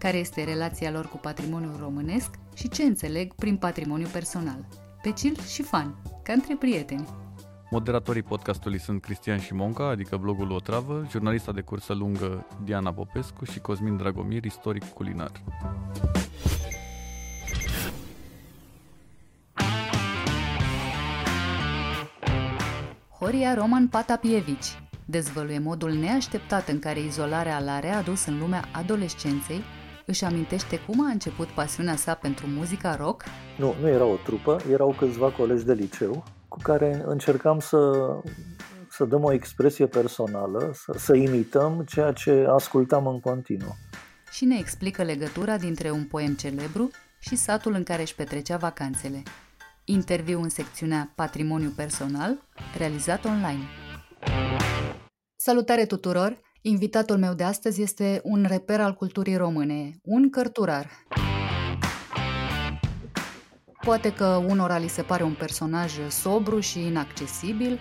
Care este relația lor cu patrimoniul românesc și ce înțeleg prin patrimoniu personal. Pe chill și fan, ca între prieteni. Moderatorii podcastului sunt Cristian Șimonca, adică blogul Otravă, jurnalista de cursă lungă Diana Popescu și Cosmin Dragomir, istoric culinar. Horia Roman Patapievici dezvăluie modul neașteptat în care izolarea l-a readus în lumea adolescenței, își amintește cum a început pasiunea sa pentru muzica rock? Nu, nu era o trupă, erau câțiva colegi de liceu cu care încercam să, să dăm o expresie personală, să, să imităm ceea ce ascultam în continuu. Și ne explică legătura dintre un poem celebru și satul în care își petrecea vacanțele. Interviu în secțiunea Patrimoniu personal, realizat online. Salutare tuturor! Invitatul meu de astăzi este un reper al culturii române, un cărturar. Poate că unora li se pare un personaj sobru și inaccesibil,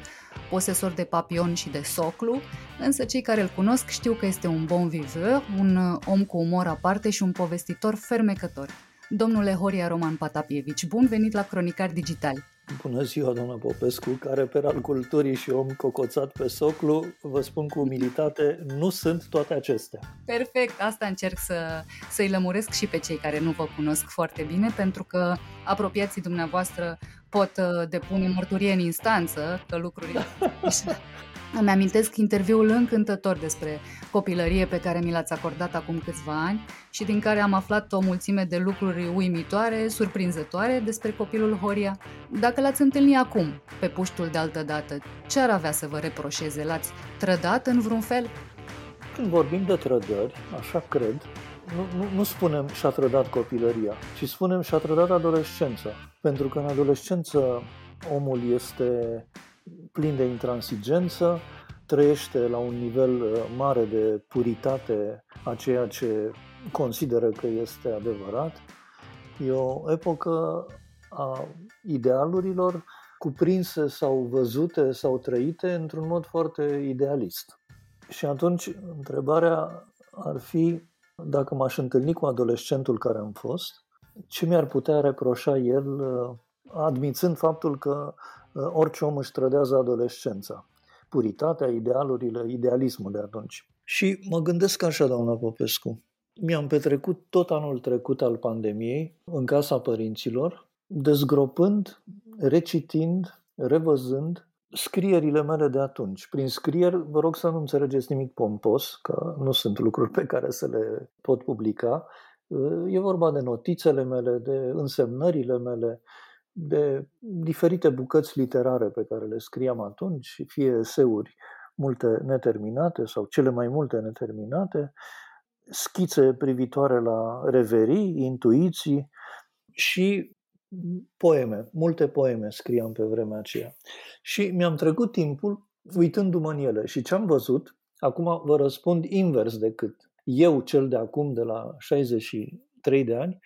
posesor de papion și de soclu, însă cei care îl cunosc știu că este un bon viveur, un om cu umor aparte și un povestitor fermecător. Domnule Horia Roman Patapievici, bun venit la Cronicari Digitali! Bună ziua, doamna Popescu, care pe al culturii și om cocoțat pe soclu, vă spun cu umilitate, nu sunt toate acestea. Perfect, asta încerc să, să-i lămuresc și pe cei care nu vă cunosc foarte bine, pentru că apropiații dumneavoastră pot uh, depune mărturie în instanță că lucrurile Îmi amintesc interviul încântător despre copilărie pe care mi l-ați acordat acum câțiva ani și din care am aflat o mulțime de lucruri uimitoare, surprinzătoare despre copilul Horia. Dacă l-ați întâlnit acum, pe puștul de altă dată, ce ar avea să vă reproșeze? L-ați trădat în vreun fel? Când vorbim de trădări, așa cred, nu, nu, nu spunem și-a trădat copilăria, ci spunem și-a trădat adolescența. Pentru că în adolescență omul este plin de intransigență, trăiește la un nivel uh, mare de puritate a ceea ce consideră că este adevărat. E o epocă a idealurilor cuprinse sau văzute sau trăite într-un mod foarte idealist. Și atunci întrebarea ar fi dacă m-aș întâlni cu adolescentul care am fost, ce mi-ar putea reproșa el uh, admițând faptul că Uh, orice om își trădează adolescența. Puritatea, idealurile, idealismul de atunci. Și mă gândesc așa, doamna Popescu. Mi-am petrecut tot anul trecut al pandemiei în casa părinților, dezgropând, recitind, revăzând scrierile mele de atunci. Prin scrieri, vă rog să nu înțelegeți nimic pompos, că nu sunt lucruri pe care să le pot publica. Uh, e vorba de notițele mele, de însemnările mele, de diferite bucăți literare pe care le scriam atunci, fie eseuri multe neterminate sau cele mai multe neterminate, schițe privitoare la reverii, intuiții și poeme, multe poeme scriam pe vremea aceea. Și mi-am trecut timpul uitându-mă în ele și ce am văzut, acum vă răspund invers decât eu, cel de acum, de la 63 de ani,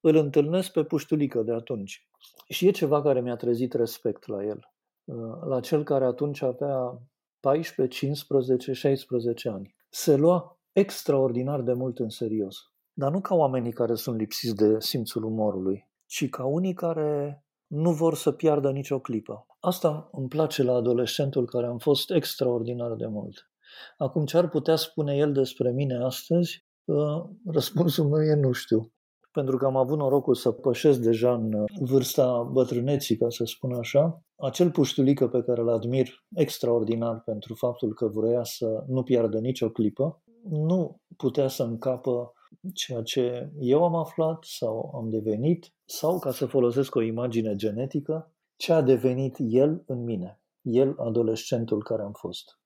îl întâlnesc pe puștulică de atunci. Și e ceva care mi-a trezit respect la el. Uh, la cel care atunci avea 14, 15, 16 ani. Se lua extraordinar de mult în serios. Dar nu ca oamenii care sunt lipsiți de simțul umorului, ci ca unii care nu vor să piardă nicio clipă. Asta îmi place la adolescentul care am fost extraordinar de mult. Acum, ce ar putea spune el despre mine astăzi? Uh, răspunsul meu e nu știu pentru că am avut norocul să pășesc deja în uh, vârsta bătrâneții, ca să spun așa, acel puștulică pe care îl admir extraordinar pentru faptul că vrea să nu piardă nicio clipă, nu putea să încapă ceea ce eu am aflat sau am devenit, sau, ca să folosesc o imagine genetică, ce a devenit el în mine, el, adolescentul care am fost.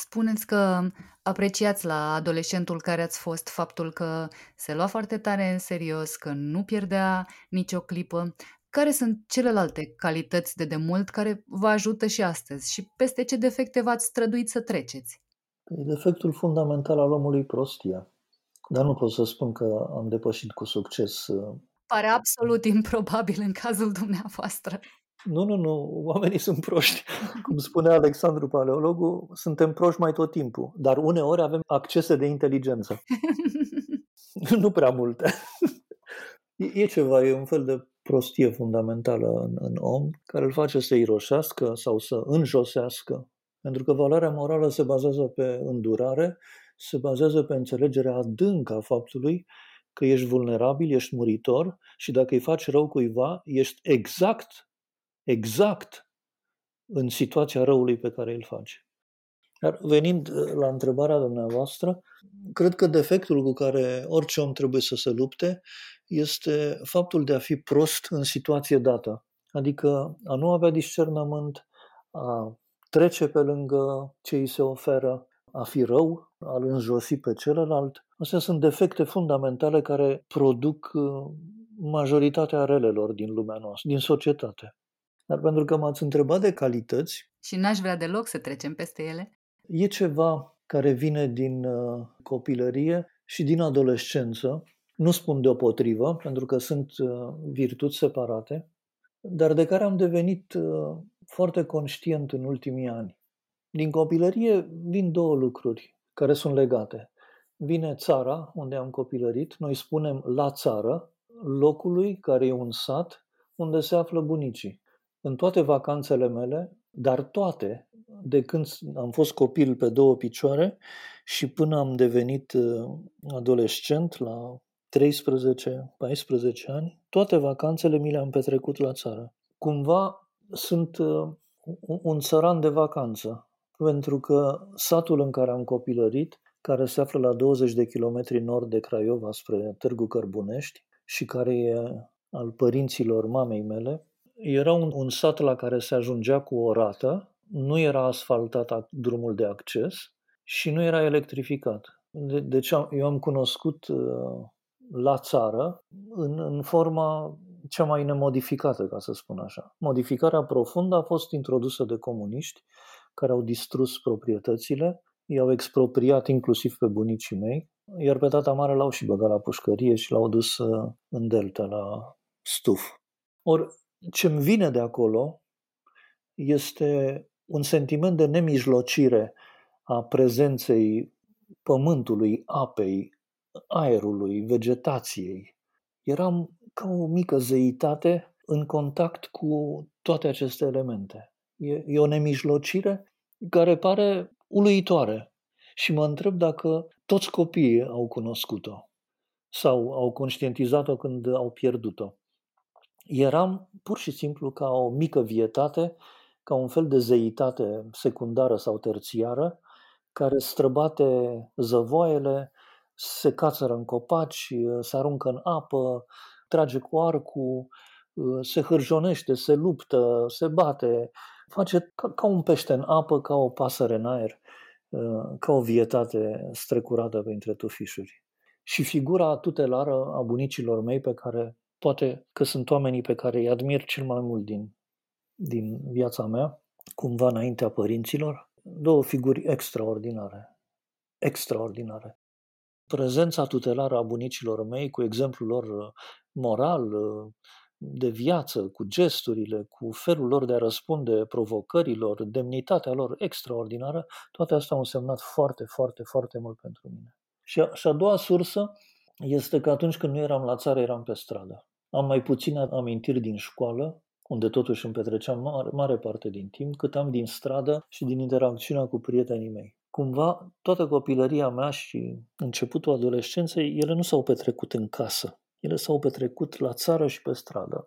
Spuneți că apreciați la adolescentul care ați fost faptul că se lua foarte tare în serios, că nu pierdea nicio clipă. Care sunt celelalte calități de demult care vă ajută și astăzi și peste ce defecte v-ați străduit să treceți? E defectul fundamental al omului prostia. Dar nu pot să spun că am depășit cu succes. Uh, Pare absolut improbabil în cazul dumneavoastră. Nu, nu, nu, oamenii sunt proști. Cum spunea Alexandru Paleologu, suntem proști mai tot timpul, dar uneori avem accese de inteligență. nu prea multe. e ceva, e un fel de prostie fundamentală în, în om care îl face să iroșească sau să înjosească. Pentru că valoarea morală se bazează pe îndurare, se bazează pe înțelegerea adâncă a faptului că ești vulnerabil, ești muritor și dacă îi faci rău cuiva, ești exact, exact în situația răului pe care îl faci. Dar venind uh, la întrebarea dumneavoastră, cred că defectul cu care orice om trebuie să se lupte este faptul de a fi prost în situație dată. Adică a nu avea discernământ, a trece pe lângă ce îi se oferă, a fi rău, a-l înjosi pe celălalt. Astea sunt defecte fundamentale care produc uh, majoritatea relelor din lumea noastră, din societate. Dar pentru că m-ați întrebat de calități... Și n-aș vrea deloc să trecem peste ele. E ceva care vine din uh, copilărie și din adolescență. Nu spun deopotrivă, pentru că sunt uh, virtuți separate, dar de care am devenit foarte conștient în ultimii ani. Din copilărie vin două lucruri care sunt legate. Vine țara unde am copilărit, noi spunem la țară, locului care e un sat unde se află bunicii. În toate vacanțele mele, dar toate, de când am fost copil pe două picioare și până am devenit uh, adolescent la 13-14 ani, toate vacanțele mi le-am petrecut la țară. Cumva sunt uh, un țăran de vacanță pentru că satul în care am copilărit, care se află la 20 de kilometri nord de Craiova spre Târgu Cărbunești și care e al părinților mamei mele, era un, un sat la care se ajungea cu o rată, nu era asfaltat drumul de acces și nu era electrificat. De, deci eu am cunoscut uh, la țară în, în forma cea mai nemodificată, ca să spun așa. Modificarea profundă a fost introdusă de comuniști care au distrus proprietățile, i-au expropriat inclusiv pe bunicii mei, iar pe tata mare l-au și băgat la pușcărie și l-au dus uh, în delta, la stuf. Ori ce-mi vine de acolo este un sentiment de nemijlocire a prezenței pământului, apei, aerului, vegetației. Eram ca o mică zeitate în contact cu toate aceste elemente. E, e o nemijlocire care pare uluitoare. Și mă întreb dacă toți copiii au cunoscut-o sau au conștientizat-o când au pierdut-o. Eram pur și simplu ca o mică vietate, ca un fel de zeitate secundară sau terțiară, care străbate zăvoaiele, se cațără în copaci, se aruncă în apă, trage cu arcul, se hârjonește, se luptă, se bate, face ca, ca un pește în apă, ca o pasăre în aer, uh, ca o vietate strecurată printre tufișuri. Și figura tutelară a bunicilor mei pe care poate că sunt oamenii pe care îi admir cel mai mult din, din viața mea, cumva înaintea părinților, două figuri extraordinare. Extraordinare. Prezența tutelară a bunicilor mei, cu exemplul lor moral, de viață, cu gesturile, cu felul lor de a răspunde provocărilor, demnitatea lor extraordinară, toate astea au însemnat foarte, foarte, foarte mult pentru mine. Și a, și a doua sursă este că atunci când nu eram la țară, eram pe stradă. Am mai puține amintiri din școală, unde totuși îmi petreceam mare, mare parte din timp, cât am din stradă și din interacțiunea cu prietenii mei. Cumva, toată copilăria mea și începutul adolescenței, ele nu s-au petrecut în casă. Ele s-au petrecut la țară și pe stradă.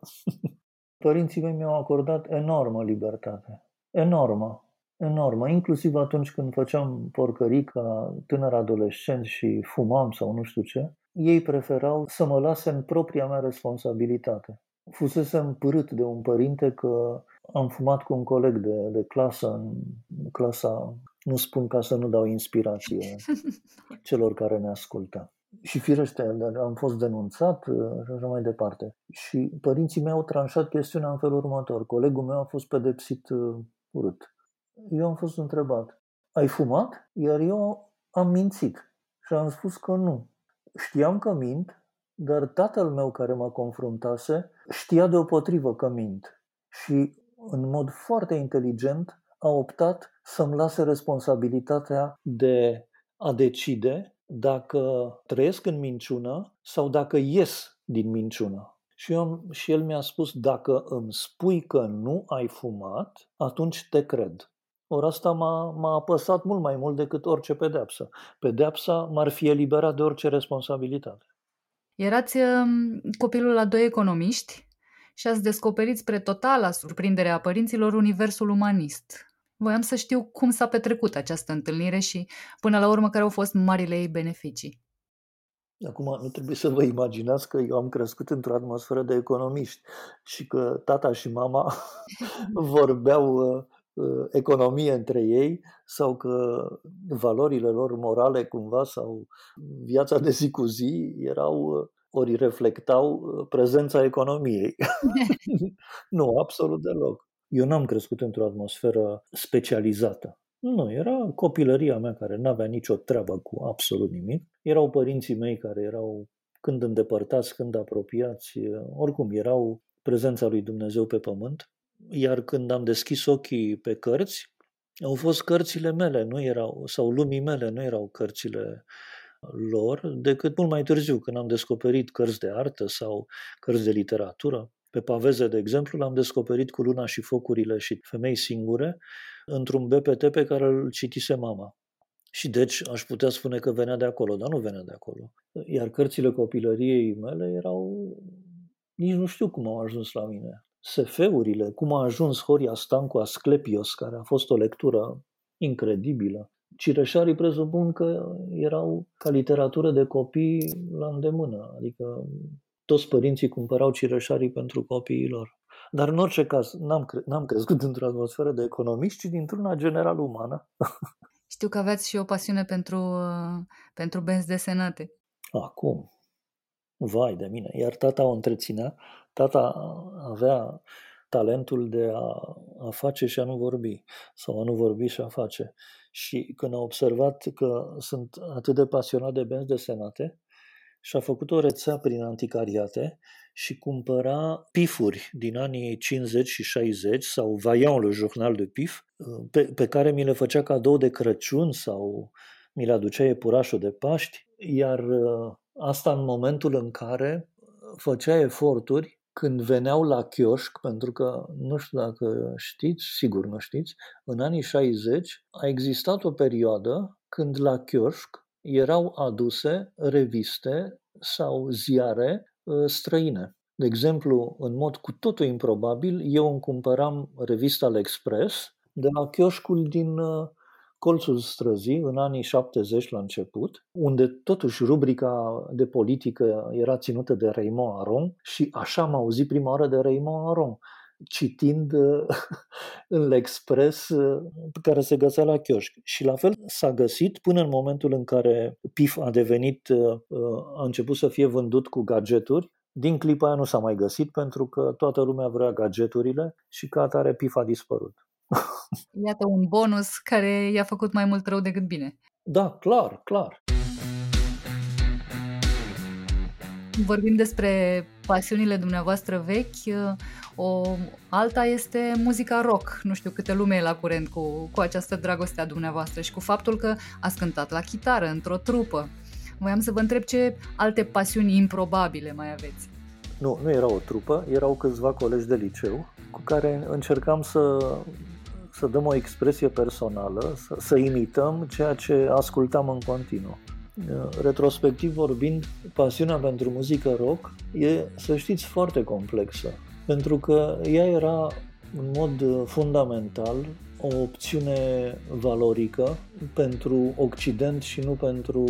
Părinții mei mi-au acordat enormă libertate. Enormă. Enormă. Inclusiv atunci când făceam porcării ca tânăr adolescent și fumam sau nu știu ce, ei preferau să mă lase în propria mea responsabilitate. Fusesem părât de un părinte că am fumat cu un coleg de, de clasă în clasa Nu spun ca să nu dau inspirație celor care ne ascultă. Și firește, am fost denunțat uh, și așa mai departe. Și părinții mei au tranșat chestiunea în felul următor. Colegul meu a fost pedepsit uh, urât. Eu am fost întrebat, ai fumat? Iar eu am mințit și am spus că nu. Știam că mint, dar tatăl meu care mă confruntase știa deopotrivă că mint. Și în mod foarte inteligent a optat să-mi lase responsabilitatea de a decide dacă trăiesc în minciună sau dacă ies din minciună. Și, eu, și el mi-a spus, dacă îmi spui că nu ai fumat, atunci te cred. Ori asta m-a, m-a apăsat mult mai mult decât orice pedeapsă. Pedeapsa m-ar fi eliberat de orice responsabilitate. Erați um, copilul la doi economiști și ați descoperit spre totala surprindere a părinților universul umanist. Voiam să știu cum s-a petrecut această întâlnire și, până la urmă, care au fost marile ei beneficii. Acum, nu trebuie să vă imaginați că eu am crescut într-o atmosferă de economiști și că tata și mama vorbeau uh, uh, economie între ei sau că valorile lor morale cumva sau viața de zi cu zi erau uh, ori reflectau uh, prezența economiei. nu, absolut deloc. Eu n-am crescut într-o atmosferă specializată. Nu, era copilăria mea care n-avea nicio treabă cu absolut nimic. Erau părinții mei care erau când îndepărtați, când apropiați, oricum erau prezența lui Dumnezeu pe pământ. Iar când am deschis ochii pe cărți, au fost cărțile mele, nu erau, sau lumii mele, nu erau cărțile lor, decât mult mai târziu, când am descoperit cărți de artă sau cărți de literatură. Pe Paveze, de exemplu, l-am descoperit cu Luna și Focurile și Femei Singure într-un BPT pe care îl citise mama. Și deci aș putea spune că venea de acolo, dar nu venea de acolo. Iar cărțile copilăriei mele erau... Nici nu știu cum au ajuns la mine. SF-urile, cum a ajuns Horia Stancu Asclepios, care a fost o lectură incredibilă. Cireșarii presupun că erau ca literatură de copii la îndemână, adică toți părinții cumpărau cireșarii pentru copiii lor. Dar în orice caz, n-am, cre- n-am crescut într-o atmosferă de economiști, ci dintr-una general umană. Știu că aveți și o pasiune pentru, pentru benzi desenate. Acum, vai de mine, iar tata o întreținea. Tata avea talentul de a, a face și a nu vorbi, sau a nu vorbi și a face. Și când a observat că sunt atât de pasionat de benzi desenate, și a făcut o rețea prin anticariate și cumpăra pifuri din anii 50 și 60 sau Vaillant, le journal de pif, pe, pe care mi le făcea cadou de Crăciun sau mi le aducea iepurașul de Paști, iar uh, asta în momentul în care făcea eforturi când veneau la chioșc, pentru că nu știu dacă știți, sigur nu știți, în anii 60 a existat o perioadă când la chioșc erau aduse reviste sau ziare ă, străine. De exemplu, în mod cu totul improbabil, eu îmi cumpăram revista L'Express de la chioșcul din ă, colțul străzii, în anii 70 la început, unde totuși rubrica de politică era ținută de Raymond Aron și așa am auzit prima oară de Raymond Aron citind uh, în L'Express uh, care se găsea la chioșc. Și la fel s-a găsit până în momentul în care PIF a devenit, uh, a început să fie vândut cu gadgeturi, din clipa aia nu s-a mai găsit pentru că toată lumea vrea gadgeturile și ca atare PIF a dispărut. Iată un bonus care i-a făcut mai mult rău decât bine. Da, clar, clar. Vorbim despre pasiunile dumneavoastră vechi, o alta este muzica rock. Nu știu câte lume e la curent cu, cu această dragoste a dumneavoastră și cu faptul că ați cântat la chitară, într-o trupă. Voiam să vă întreb ce alte pasiuni improbabile mai aveți. Nu, nu era o trupă, erau câțiva colegi de liceu cu care încercam să, să dăm o expresie personală, să, să imităm ceea ce ascultam în continuu. Retrospectiv vorbind, pasiunea pentru muzică rock e, să știți, foarte complexă, pentru că ea era în mod fundamental o opțiune valorică pentru Occident și nu pentru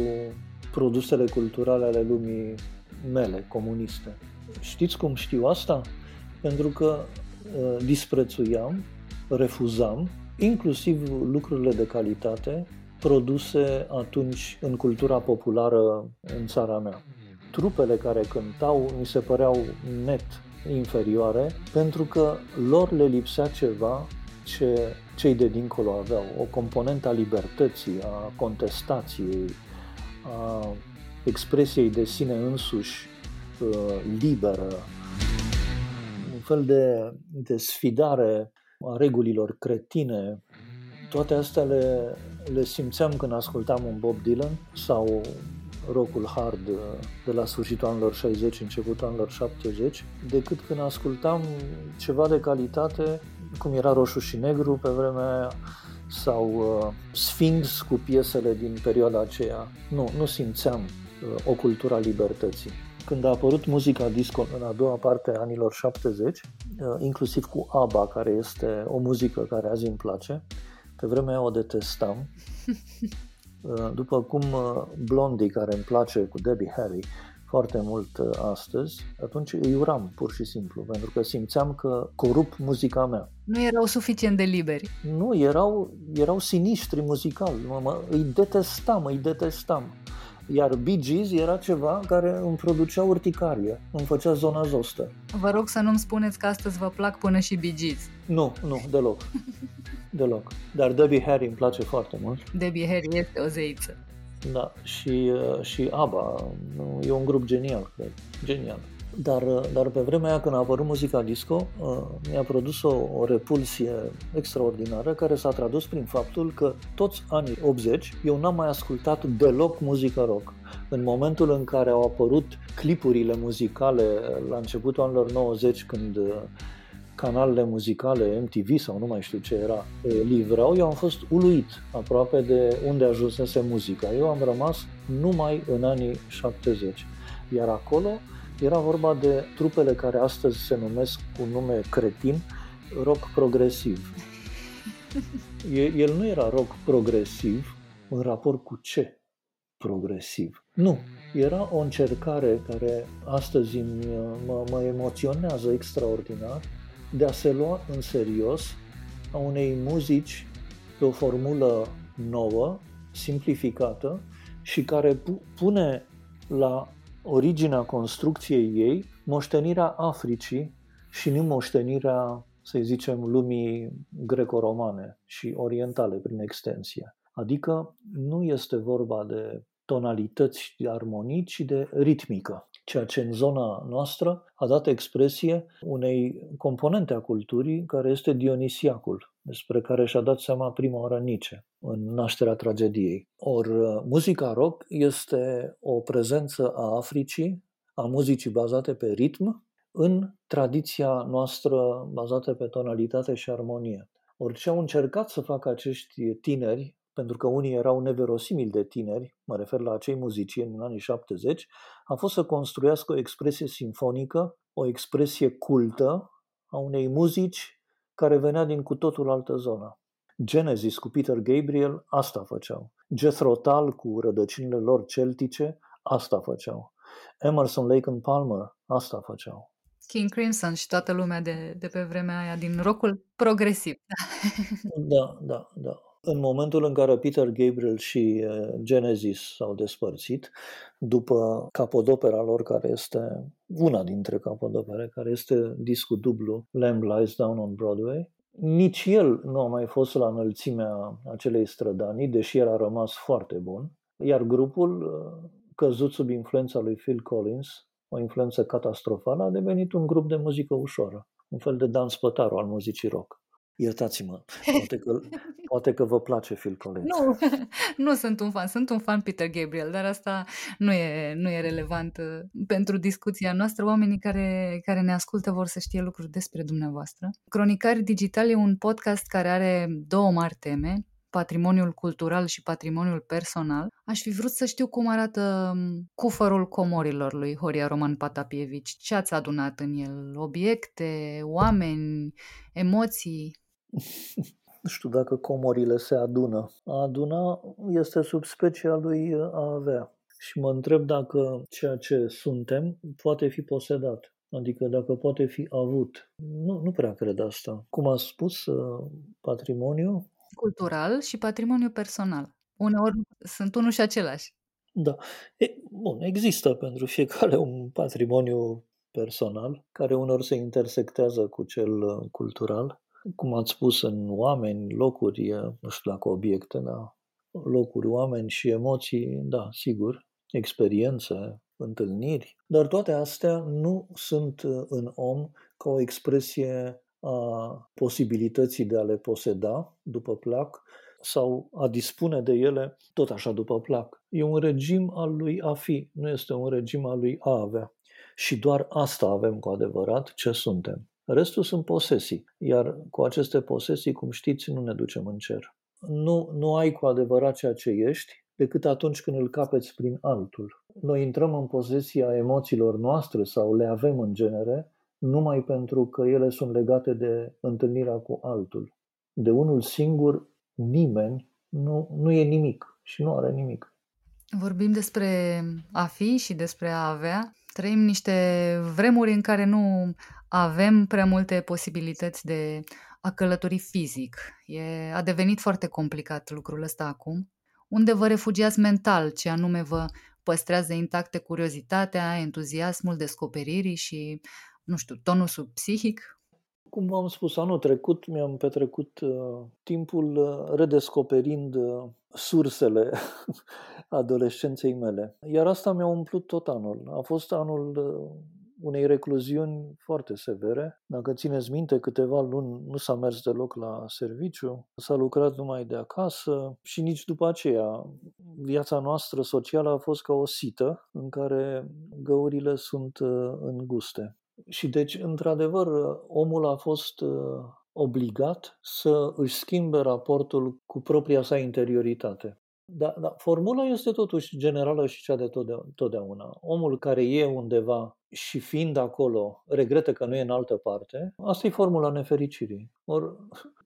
produsele culturale ale lumii mele, comuniste. Știți cum știu asta? Pentru că uh, disprețuiam, refuzam inclusiv lucrurile de calitate produse atunci în cultura populară în țara mea. Trupele care cântau mi se păreau net inferioare pentru că lor le lipsea ceva ce cei de dincolo aveau, o componentă a libertății, a contestației, a expresiei de sine însuși uh, liberă, un fel de, de sfidare a regulilor cretine. Toate astea le, le simțeam când ascultam un Bob Dylan sau rockul hard uh, de la sfârșitul anilor 60, începutul anilor 70, decât când ascultam ceva de calitate, cum era Roșu și Negru pe vremea aia, sau uh, Sphinx cu piesele din perioada aceea. Nu, nu simțeam uh, o cultură a libertății. Când a apărut muzica disco în a doua parte a anilor 70, uh, inclusiv cu ABBA, care este o muzică care azi îmi place, pe vremea aia o detestam. Uh, după cum uh, Blondie, care îmi place cu Debbie Harry, foarte mult uh, astăzi, atunci îi uram pur și simplu, pentru că simțeam că corup muzica mea. Nu erau suficient de liberi. Nu, erau, erau sinistri muzical. Mă, mă, îi detestam, îi detestam. Iar Bee Gees era ceva care îmi producea urticarie, îmi făcea zona zostă. Vă rog să nu-mi spuneți că astăzi vă plac până și Bee Gees. Nu, nu, deloc. deloc. Dar Debbie Harry îmi place foarte mult. Debbie Harry este o zeiță. Da, și, uh, și ABBA, e un grup genial, cred. Genial. Dar, uh, dar pe vremea aia când a apărut muzica disco, uh, mi-a produs o, o repulsie extraordinară care s-a tradus prin faptul că toți anii 80 eu n-am mai ascultat deloc muzică rock. În momentul în care au apărut clipurile muzicale la începutul anilor 90 când canalele muzicale, MTV sau nu mai știu ce era, livrau, eu am fost uluit aproape de unde ajunsese muzica. Eu am rămas numai în anii 70. Iar acolo era vorba de trupele care astăzi se numesc cu nume cretin, rock progresiv. El nu era rock progresiv în raport cu ce progresiv. Nu, era o încercare care astăzi mă, mă emoționează extraordinar de a se lua în serios a unei muzici pe o formulă nouă, simplificată și care pune la originea construcției ei moștenirea Africii și nu moștenirea, să zicem, lumii greco-romane și orientale prin extensie. Adică nu este vorba de tonalități de armonii, ci de ritmică ceea ce în zona noastră a dat expresie unei componente a culturii care este Dionisiacul, despre care și-a dat seama prima oară Nice în nașterea tragediei. Or, muzica rock este o prezență a Africii, a muzicii bazate pe ritm, în tradiția noastră bazată pe tonalitate și armonie. Ori ce au încercat să facă acești tineri pentru că unii erau neverosimil de tineri, mă refer la acei muzicieni în anii 70, a fost să construiască o expresie sinfonică, o expresie cultă a unei muzici care venea din cu totul altă zonă. Genesis cu Peter Gabriel, asta făceau. Jethro Tull cu rădăcinile lor celtice, asta făceau. Emerson, Lake and Palmer, asta făceau. King Crimson și toată lumea de, de pe vremea aia din rockul progresiv. da, da, da. În momentul în care Peter Gabriel și uh, Genesis s-au despărțit, după capodopera lor, care este una dintre capodopere, care este discul dublu Lamb Lies Down on Broadway, nici el nu a mai fost la înălțimea acelei strădanii, deși el a rămas foarte bun, iar grupul, uh, căzut sub influența lui Phil Collins, o influență catastrofală, a devenit un grup de muzică ușoară, un fel de dans pătaru al muzicii rock. Iertați-mă, poate că, poate că vă place Phil Collins. Nu, nu sunt un fan, sunt un fan Peter Gabriel, dar asta nu e, nu e relevant uh, pentru discuția noastră. Oamenii care, care ne ascultă vor să știe lucruri despre dumneavoastră. Cronicari Digital e un podcast care are două mari teme, patrimoniul cultural și patrimoniul personal, aș fi vrut să știu cum arată um, cufărul comorilor lui Horia Roman Patapievici. Ce ați adunat în el? Obiecte, oameni, emoții? Nu știu dacă comorile se adună. A aduna este sub specia lui a avea. Și mă întreb dacă ceea ce suntem poate fi posedat. Adică dacă poate fi avut. Nu, nu prea cred asta. Cum a spus, uh, patrimoniu? Cultural și patrimoniu personal. Uneori sunt unul și același. Da. E, bun, există pentru fiecare un patrimoniu personal, care unor se intersectează cu cel uh, cultural, cum ați spus, în oameni, locuri, nu știu dacă obiecte, dar locuri, oameni și emoții, da, sigur, experiențe, întâlniri, dar toate astea nu sunt uh, în om ca o expresie a posibilității de a le poseda după plac sau a dispune de ele tot așa după plac. E un regim al lui a fi, nu este un regim al lui a avea. Și doar asta avem cu adevărat ce suntem. Restul sunt posesii, iar cu aceste posesii, cum știți, nu ne ducem în cer. Nu, nu ai cu adevărat ceea ce ești decât atunci când îl capeți prin altul. Noi intrăm în posesia emoțiilor noastre sau le avem în genere numai pentru că ele sunt legate de întâlnirea cu altul. De unul singur, nimeni nu, nu e nimic și nu are nimic. Vorbim despre a fi și despre a avea Trăim niște vremuri în care nu avem prea multe posibilități de a călători fizic. E, a devenit foarte complicat lucrul ăsta acum. Unde vă refugiați mental, ce anume vă păstrează intacte curiozitatea, entuziasmul descoperirii și, nu știu, tonusul psihic? Cum v-am spus, anul trecut mi-am petrecut uh, timpul uh, redescoperind uh, sursele adolescenței mele. Iar asta mi-a umplut tot anul. A fost anul uh, unei recluziuni foarte severe. Dacă țineți minte, câteva luni nu s-a mers deloc la serviciu, s-a lucrat numai de acasă și nici după aceea viața noastră socială a fost ca o sită în care găurile sunt uh, înguste. Și deci, într-adevăr, omul a fost uh, obligat să își schimbe raportul cu propria sa interioritate. Dar da, formula este totuși generală și cea de totdeauna. Omul care e undeva și fiind acolo regretă că nu e în altă parte, asta e formula nefericirii. Or,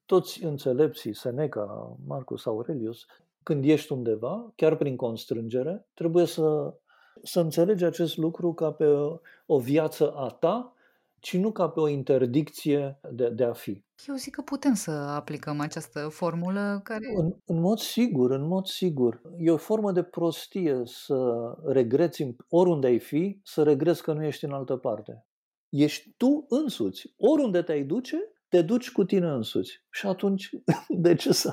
toți înțelepții, Seneca, Marcus Aurelius, când ești undeva, chiar prin constrângere, trebuie să, să înțelegi acest lucru ca pe o, o viață a ta ci nu ca pe o interdicție de, de a fi. Eu zic că putem să aplicăm această formulă care... În, în mod sigur, în mod sigur. E o formă de prostie să regreți oriunde ai fi, să regreți că nu ești în altă parte. Ești tu însuți. Oriunde te-ai duce, te duci cu tine însuți. Și atunci, de ce să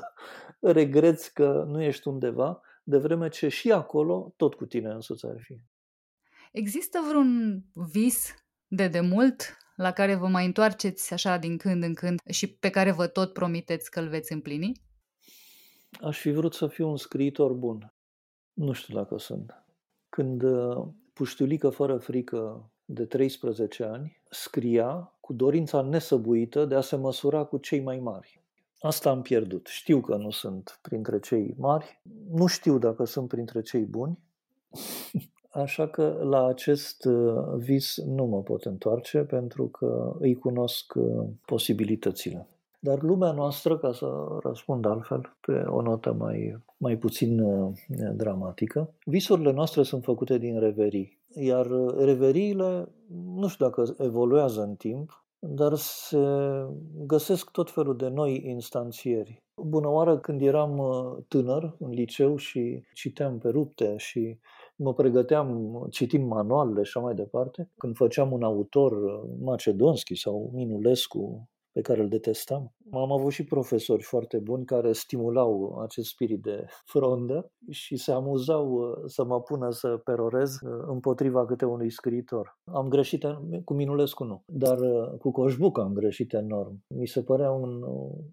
regreți că nu ești undeva, de vreme ce și acolo tot cu tine însuți ar fi? Există vreun vis de demult la care vă mai întoarceți așa din când în când și pe care vă tot promiteți că îl veți împlini? Aș fi vrut să fiu un scriitor bun. Nu știu dacă sunt. Când uh, puștiulică fără frică de 13 ani scria cu dorința nesăbuită de a se măsura cu cei mai mari. Asta am pierdut. Știu că nu sunt printre cei mari, nu știu dacă sunt printre cei buni, Așa că la acest uh, vis nu mă pot întoarce pentru că îi cunosc uh, posibilitățile. Dar lumea noastră, ca să răspund altfel, pe o notă mai, mai puțin uh, dramatică, visurile noastre sunt făcute din reverii. Iar reveriile, nu știu dacă evoluează în timp, dar se găsesc tot felul de noi instanțieri. Bună oară, când eram tânăr în liceu și citeam pe rupte și mă pregăteam citind manualele și așa mai departe. Când făceam un autor uh, Macedonski sau Minulescu, pe care îl detestam. Am avut și profesori foarte buni care stimulau acest spirit de frondă și se amuzau uh, să mă pună să perorez uh, împotriva câte unui scriitor. Am greșit, cu Minulescu nu, dar cu Coșbuc am greșit enorm. Mi se părea un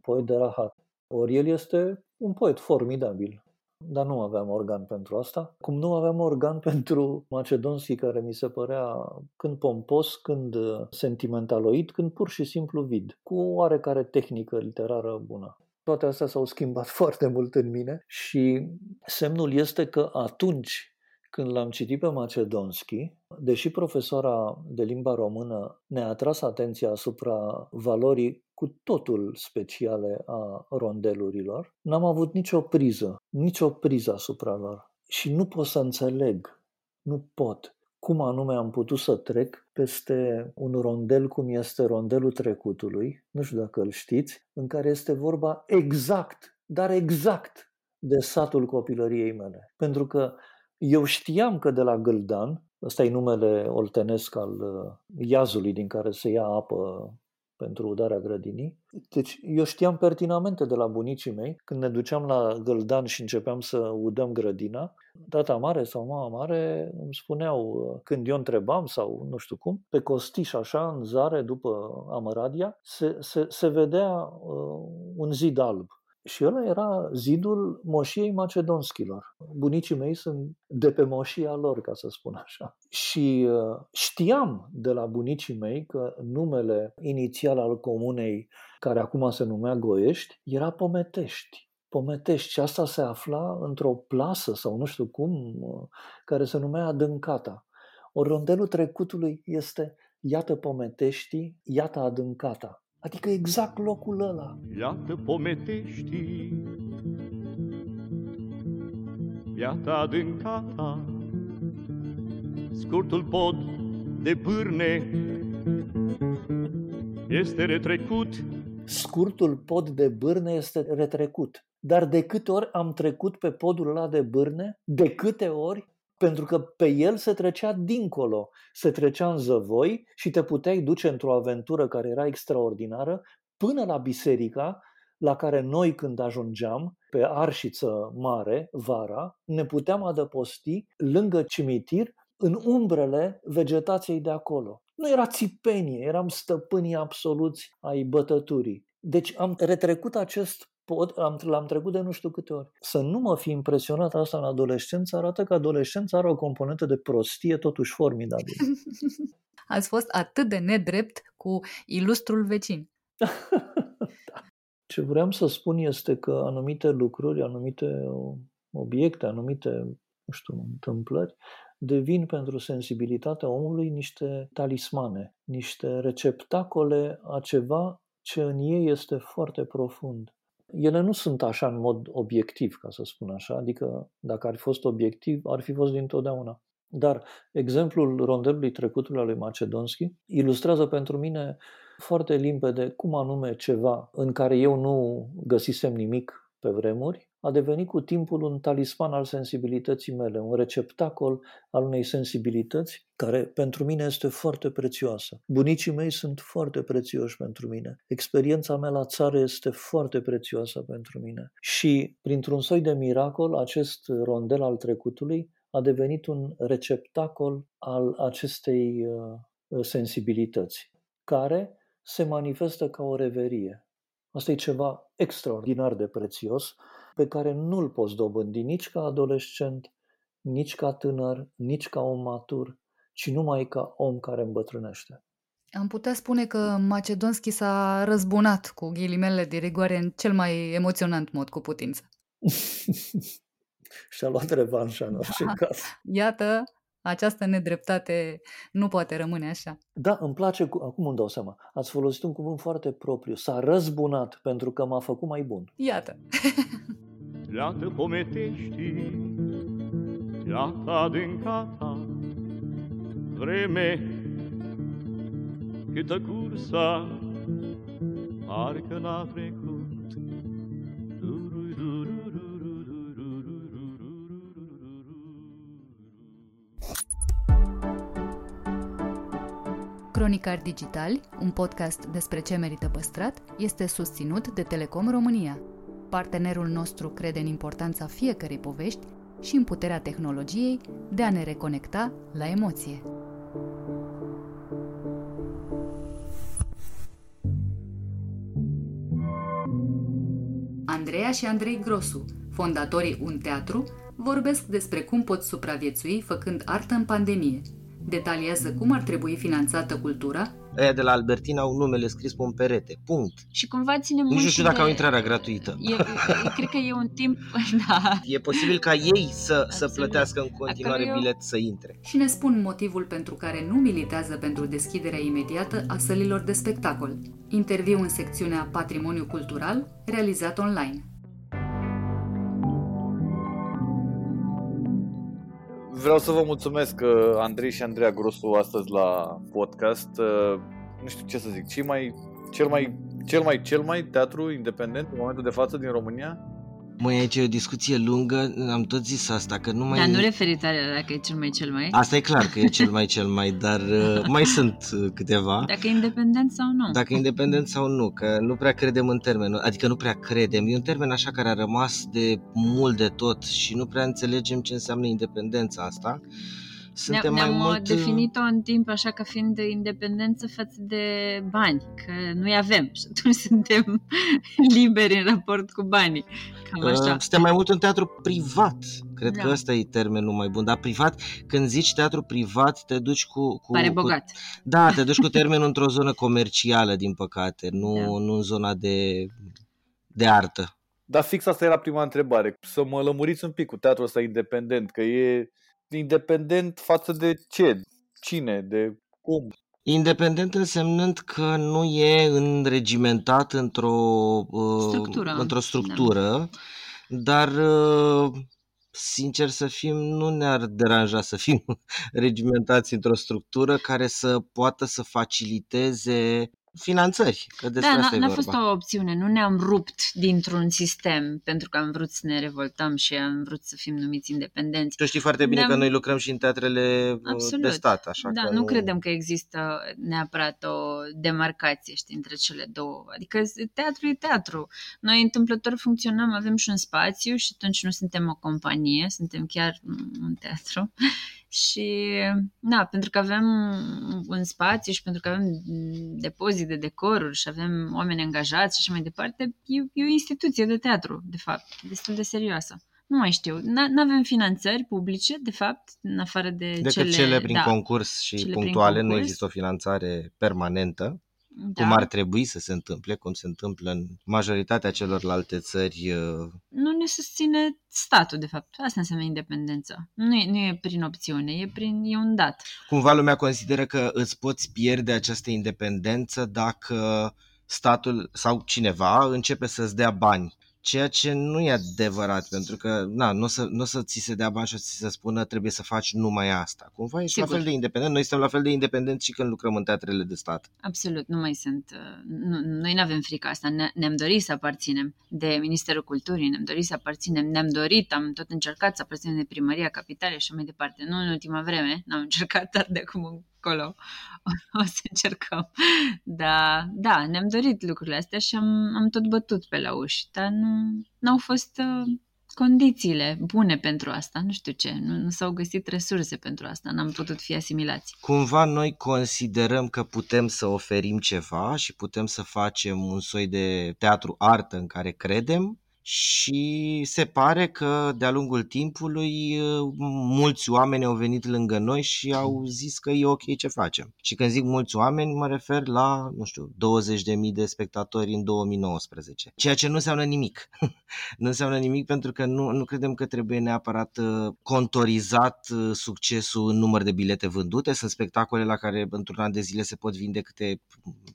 poet de rahat. Ori el este un poet formidabil dar nu aveam organ pentru asta. Cum nu aveam organ pentru Macedonski, care mi se părea când pompos, când sentimentaloid, când pur și simplu vid, cu o oarecare tehnică literară bună. Toate astea s-au schimbat foarte mult în mine și semnul este că atunci când l-am citit pe Macedonski, deși profesora de limba română ne-a atras atenția asupra valorii cu totul speciale a rondelurilor, n-am avut nicio priză, nicio priză asupra lor. Și nu pot să înțeleg, nu pot, cum anume am putut să trec peste un rondel cum este rondelul trecutului, nu știu dacă îl știți, în care este vorba exact, dar exact de satul copilăriei mele. Pentru că eu știam că de la Gâldan, ăsta e numele oltenesc al uh, iazului din care se ia apă pentru udarea grădinii. Deci eu știam pertinamente de la bunicii mei, când ne duceam la Găldan și începeam să udăm grădina, tata mare sau mama mare îmi spuneau, când eu întrebam sau nu știu cum, pe costiș așa, în zare, după Amăradia, se, se, se vedea uh, un zid alb. Și ăla era zidul moșiei macedonskilor. Bunicii mei sunt de pe moșia lor, ca să spun așa. Și uh, știam de la bunicii mei că numele inițial al comunei, care acum se numea Goiești, era Pometești. Pometești și asta se afla într-o plasă sau nu știu cum, uh, care se numea Adâncata. O rondelul trecutului este Iată Pometești, iată Adâncata. Adică exact locul ăla. Iată pometești. Iată adâncata Scurtul pod de pârne. Este retrecut. Scurtul pod de bârne este retrecut. Dar de câte ori am trecut pe podul ăla de bârne, de câte ori pentru că pe el se trecea dincolo, se trecea în zăvoi și te puteai duce într-o aventură care era extraordinară până la biserica la care noi când ajungeam pe Arșiță Mare, vara, ne puteam adăposti lângă cimitir în umbrele vegetației de acolo. Nu era țipenie, eram stăpânii absoluți ai bătăturii. Deci am retrecut acest pot, am, l-am trecut de nu știu câte ori. Să nu mă fi impresionat asta în adolescență arată că adolescența are o componentă de prostie totuși formidabilă. Ați fost atât de nedrept cu ilustrul vecin. da. Ce vreau să spun este că anumite lucruri, anumite obiecte, anumite, nu știu, întâmplări, devin pentru sensibilitatea omului niște talismane, niște receptacole a ceva ce în ei este foarte profund ele nu sunt așa în mod obiectiv, ca să spun așa, adică dacă ar fi fost obiectiv, ar fi fost dintotdeauna. Dar exemplul rondelului trecutului al lui Macedonski ilustrează pentru mine foarte limpede cum anume ceva în care eu nu găsisem nimic pe vremuri, a devenit cu timpul un talisman al sensibilității mele, un receptacol al unei sensibilități care pentru mine este foarte prețioasă. Bunicii mei sunt foarte prețioși pentru mine. Experiența mea la țară este foarte prețioasă pentru mine. Și, printr-un soi de miracol, acest rondel al trecutului a devenit un receptacol al acestei uh, sensibilități, care se manifestă ca o reverie. Asta e ceva extraordinar de prețios pe care nu-l poți dobândi nici ca adolescent, nici ca tânăr, nici ca om matur, ci numai ca om care îmbătrânește. Am putea spune că Macedonski s-a răzbunat cu ghilimele de rigoare în cel mai emoționant mod cu putință. Și-a luat revanșa în orice da. caz. Iată, această nedreptate nu poate rămâne așa. Da, îmi place, cu... acum îmi dau seama, ați folosit un cuvânt foarte propriu. S-a răzbunat pentru că m-a făcut mai bun. Iată. Iată pometești, iată adâncata, vreme câtă cursa, parcă n-a trecut. Cronicar Digitali, un podcast despre ce merită păstrat, este susținut de Telecom România. Partenerul nostru crede în importanța fiecărei povești și în puterea tehnologiei de a ne reconecta la emoție. Andreea și Andrei Grosu, fondatorii Un Teatru, vorbesc despre cum poți supraviețui făcând artă în pandemie – detaliază cum ar trebui finanțată cultura. Aia de la Albertina au numele scris pe un perete. Punct. Și cumva ține mult Nu știu dacă de... au intrarea gratuită. E, cred că e un timp, da. E posibil ca ei să, să plătească în continuare eu... bilet să intre. Și ne spun motivul pentru care nu militează pentru deschiderea imediată a sălilor de spectacol. Interviu în secțiunea Patrimoniu Cultural, realizat online. Vreau să vă mulțumesc că Andrei și Andreea Grosu astăzi la podcast. Uh, nu știu ce să zic, cel mai, cel mai, cel mai, cel mai teatru independent în momentul de față din România? Măi, aici e o discuție lungă, am tot zis asta, că nu mai... Dar nu referitoare la dacă e cel mai cel mai. Asta e clar că e cel mai cel mai, dar uh, mai sunt uh, câteva. Dacă e independent sau nu. Dacă e independent sau nu, că nu prea credem în termen, adică nu prea credem. E un termen așa care a rămas de mult de tot și nu prea înțelegem ce înseamnă independența asta. Suntem ne-am, mai mult... Uh, definit-o în timp așa ca fiind de independență față de bani, că nu-i avem și atunci suntem liberi în raport cu banii. Cam așa. Uh, suntem mai mult un teatru privat. Cred da. că ăsta e termenul mai bun. Dar privat, când zici teatru privat, te duci cu... cu Pare bogat. Cu, da, te duci cu termenul într-o zonă comercială, din păcate, nu, da. nu în zona de, de artă. Dar fix asta era prima întrebare. Să mă lămuriți un pic cu teatrul ăsta independent, că e independent față de ce? Cine? De cum? Independent însemnând că nu e înregimentat într-o uh, structură, într-o structură da. dar uh, sincer să fim, nu ne-ar deranja să fim regimentați într-o structură care să poată să faciliteze finanțări. Că despre da, asta n-a, n-a fost o opțiune. Nu ne-am rupt dintr-un sistem pentru că am vrut să ne revoltăm și am vrut să fim numiți independenți. Tu știi foarte bine ne-am... că noi lucrăm și în teatrele uh, Absolut. de stat. Așa da, că nu, nu credem că există neapărat o demarcație știi, între cele două. Adică teatru e teatru. Noi întâmplător funcționăm, avem și un spațiu și atunci nu suntem o companie, suntem chiar un teatru și, da, pentru că avem un spațiu și pentru că avem depozit de decoruri și avem oameni angajați și așa mai departe, e, e o instituție de teatru, de fapt, destul de serioasă. Nu mai știu. Nu avem finanțări publice, de fapt, în afară de Decât cele... cele prin da, concurs și punctuale, concurs. nu există o finanțare permanentă da. cum ar trebui să se întâmple, cum se întâmplă în majoritatea celorlalte țări. Uh, nu ne susține statul, de fapt. Asta înseamnă independență. Nu e, nu e prin opțiune, e, prin, e un dat. Cumva lumea consideră că îți poți pierde această independență dacă statul sau cineva începe să-ți dea bani Ceea ce nu e adevărat, pentru că na, nu, o să, nu o să ți se dea bani și o să ți se spună trebuie să faci numai asta. Cumva ești Sigur. la fel de independent. Noi suntem la fel de independenți și când lucrăm în teatrele de stat. Absolut, nu mai sunt. Uh, nu, noi nu avem frica asta. Ne, ne-am dorit să aparținem de Ministerul Culturii, ne-am dorit să aparținem, ne-am dorit, am tot încercat să aparținem de Primăria Capitalei și mai departe. Nu în ultima vreme, n-am încercat, dar de acum încolo o să încercăm. Da, da, ne-am dorit lucrurile astea și am, am tot bătut pe la uși, dar nu au fost uh, condițiile bune pentru asta, nu știu ce, nu, nu s-au găsit resurse pentru asta, n-am putut fi asimilați. Cumva noi considerăm că putem să oferim ceva și putem să facem un soi de teatru artă în care credem, și se pare că de-a lungul timpului uh, mulți oameni au venit lângă noi și au zis că e ok ce facem. Și când zic mulți oameni, mă refer la, nu știu, 20.000 de spectatori în 2019. Ceea ce nu înseamnă nimic. nu înseamnă nimic pentru că nu, nu credem că trebuie neapărat uh, contorizat uh, succesul în număr de bilete vândute. Sunt spectacole la care într-un an de zile se pot vinde câte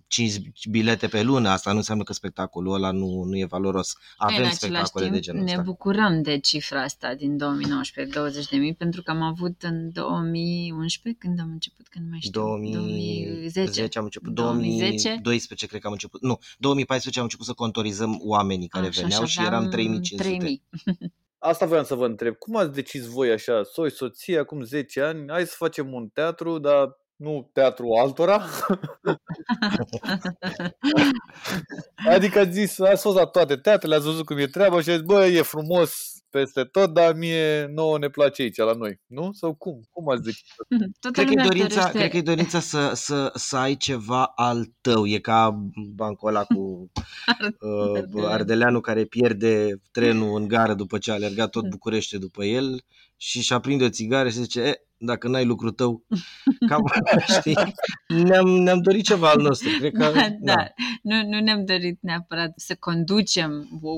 5 bilete pe lună. Asta nu înseamnă că spectacolul ăla nu, nu e valoros. Avem același timp de genul ne ăsta. bucurăm de cifra asta din 2019, 20.000, pentru că am avut în 2011, când am început, când mai știu, 2010, 2010 am început, 2010, 2012 cred că am început, nu, 2014 am început să contorizăm oamenii care așa, veneau și eram 3500. 3000. Asta voiam să vă întreb. Cum ați decis voi așa, soi, soția, acum 10 ani, hai să facem un teatru, dar nu teatru altora. adică ați zis, ați fost la toate teatrele, ați văzut cum e treaba și ați zis, bă, e frumos peste tot, dar mie nouă ne place aici la noi, nu? Sau cum? Cum ați zis? cred, că e dorința, cred că e dorința să, să, să ai ceva al tău. E ca bancul ăla cu uh, Ardeleanu care pierde trenul în gară după ce a alergat tot Bucurește după el și și aprinde o țigară și zice, e, dacă n-ai lucru tău, cam știi, ne-am, ne-am dorit ceva al nostru. Cred că, da, da. Nu, nu ne-am dorit neapărat să conducem o,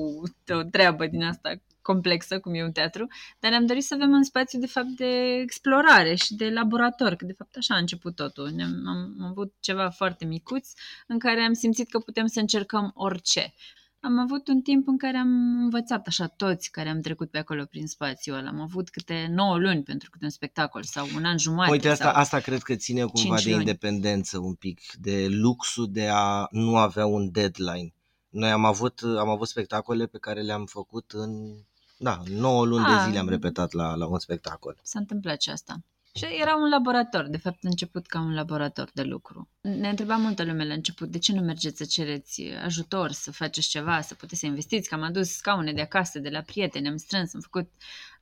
o treabă din asta complexă, cum e un teatru, dar ne-am dorit să avem un spațiu de fapt de explorare și de laborator, că de fapt așa a început totul. Ne-am, am, am avut ceva foarte micuț în care am simțit că putem să încercăm orice am avut un timp în care am învățat așa toți care am trecut pe acolo prin spațiul ăla. Am avut câte 9 luni pentru câte un spectacol sau un an jumătate. Uite, asta, sau... asta cred că ține cumva cinci de luni. independență un pic, de luxul de a nu avea un deadline. Noi am avut, am avut spectacole pe care le-am făcut în, da, 9 luni Ah. de zile am repetat la, la un spectacol. S-a întâmplat și asta. Și era un laborator, de fapt a început ca un laborator de lucru. Ne întreba multă lume la început, de ce nu mergeți să cereți ajutor, să faceți ceva, să puteți să investiți, că am adus scaune de acasă, de la prieteni, am strâns, am făcut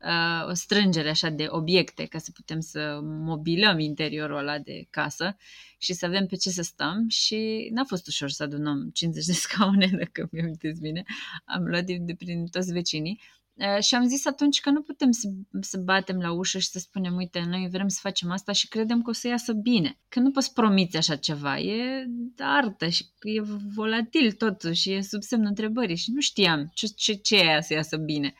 uh, o strângere așa de obiecte ca să putem să mobilăm interiorul ăla de casă și să avem pe ce să stăm și n-a fost ușor să adunăm 50 de scaune, dacă mi amintesc bine. Am luat de, de prin toți vecinii Uh, și am zis atunci că nu putem să, să batem la ușă și să spunem, uite, noi vrem să facem asta și credem că o să iasă bine. Că nu poți promiți așa ceva, e artă și e volatil totuși și e sub semnul întrebării și nu știam ce, ce, ce e aia să iasă bine.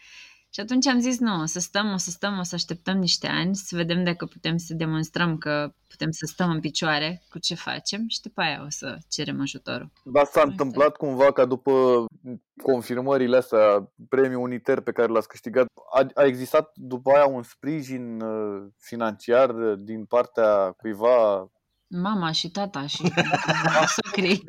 Și atunci am zis, nu, o să stăm, o să stăm, o să așteptăm niște ani, să vedem dacă putem să demonstrăm că putem să stăm în picioare cu ce facem și după aia o să cerem ajutorul. Dar s-a Asta. întâmplat cumva ca după confirmările astea, premiul uniter pe care l-ați câștigat, a, a existat după aia un sprijin uh, financiar uh, din partea cuiva? Mama și tata și socrii.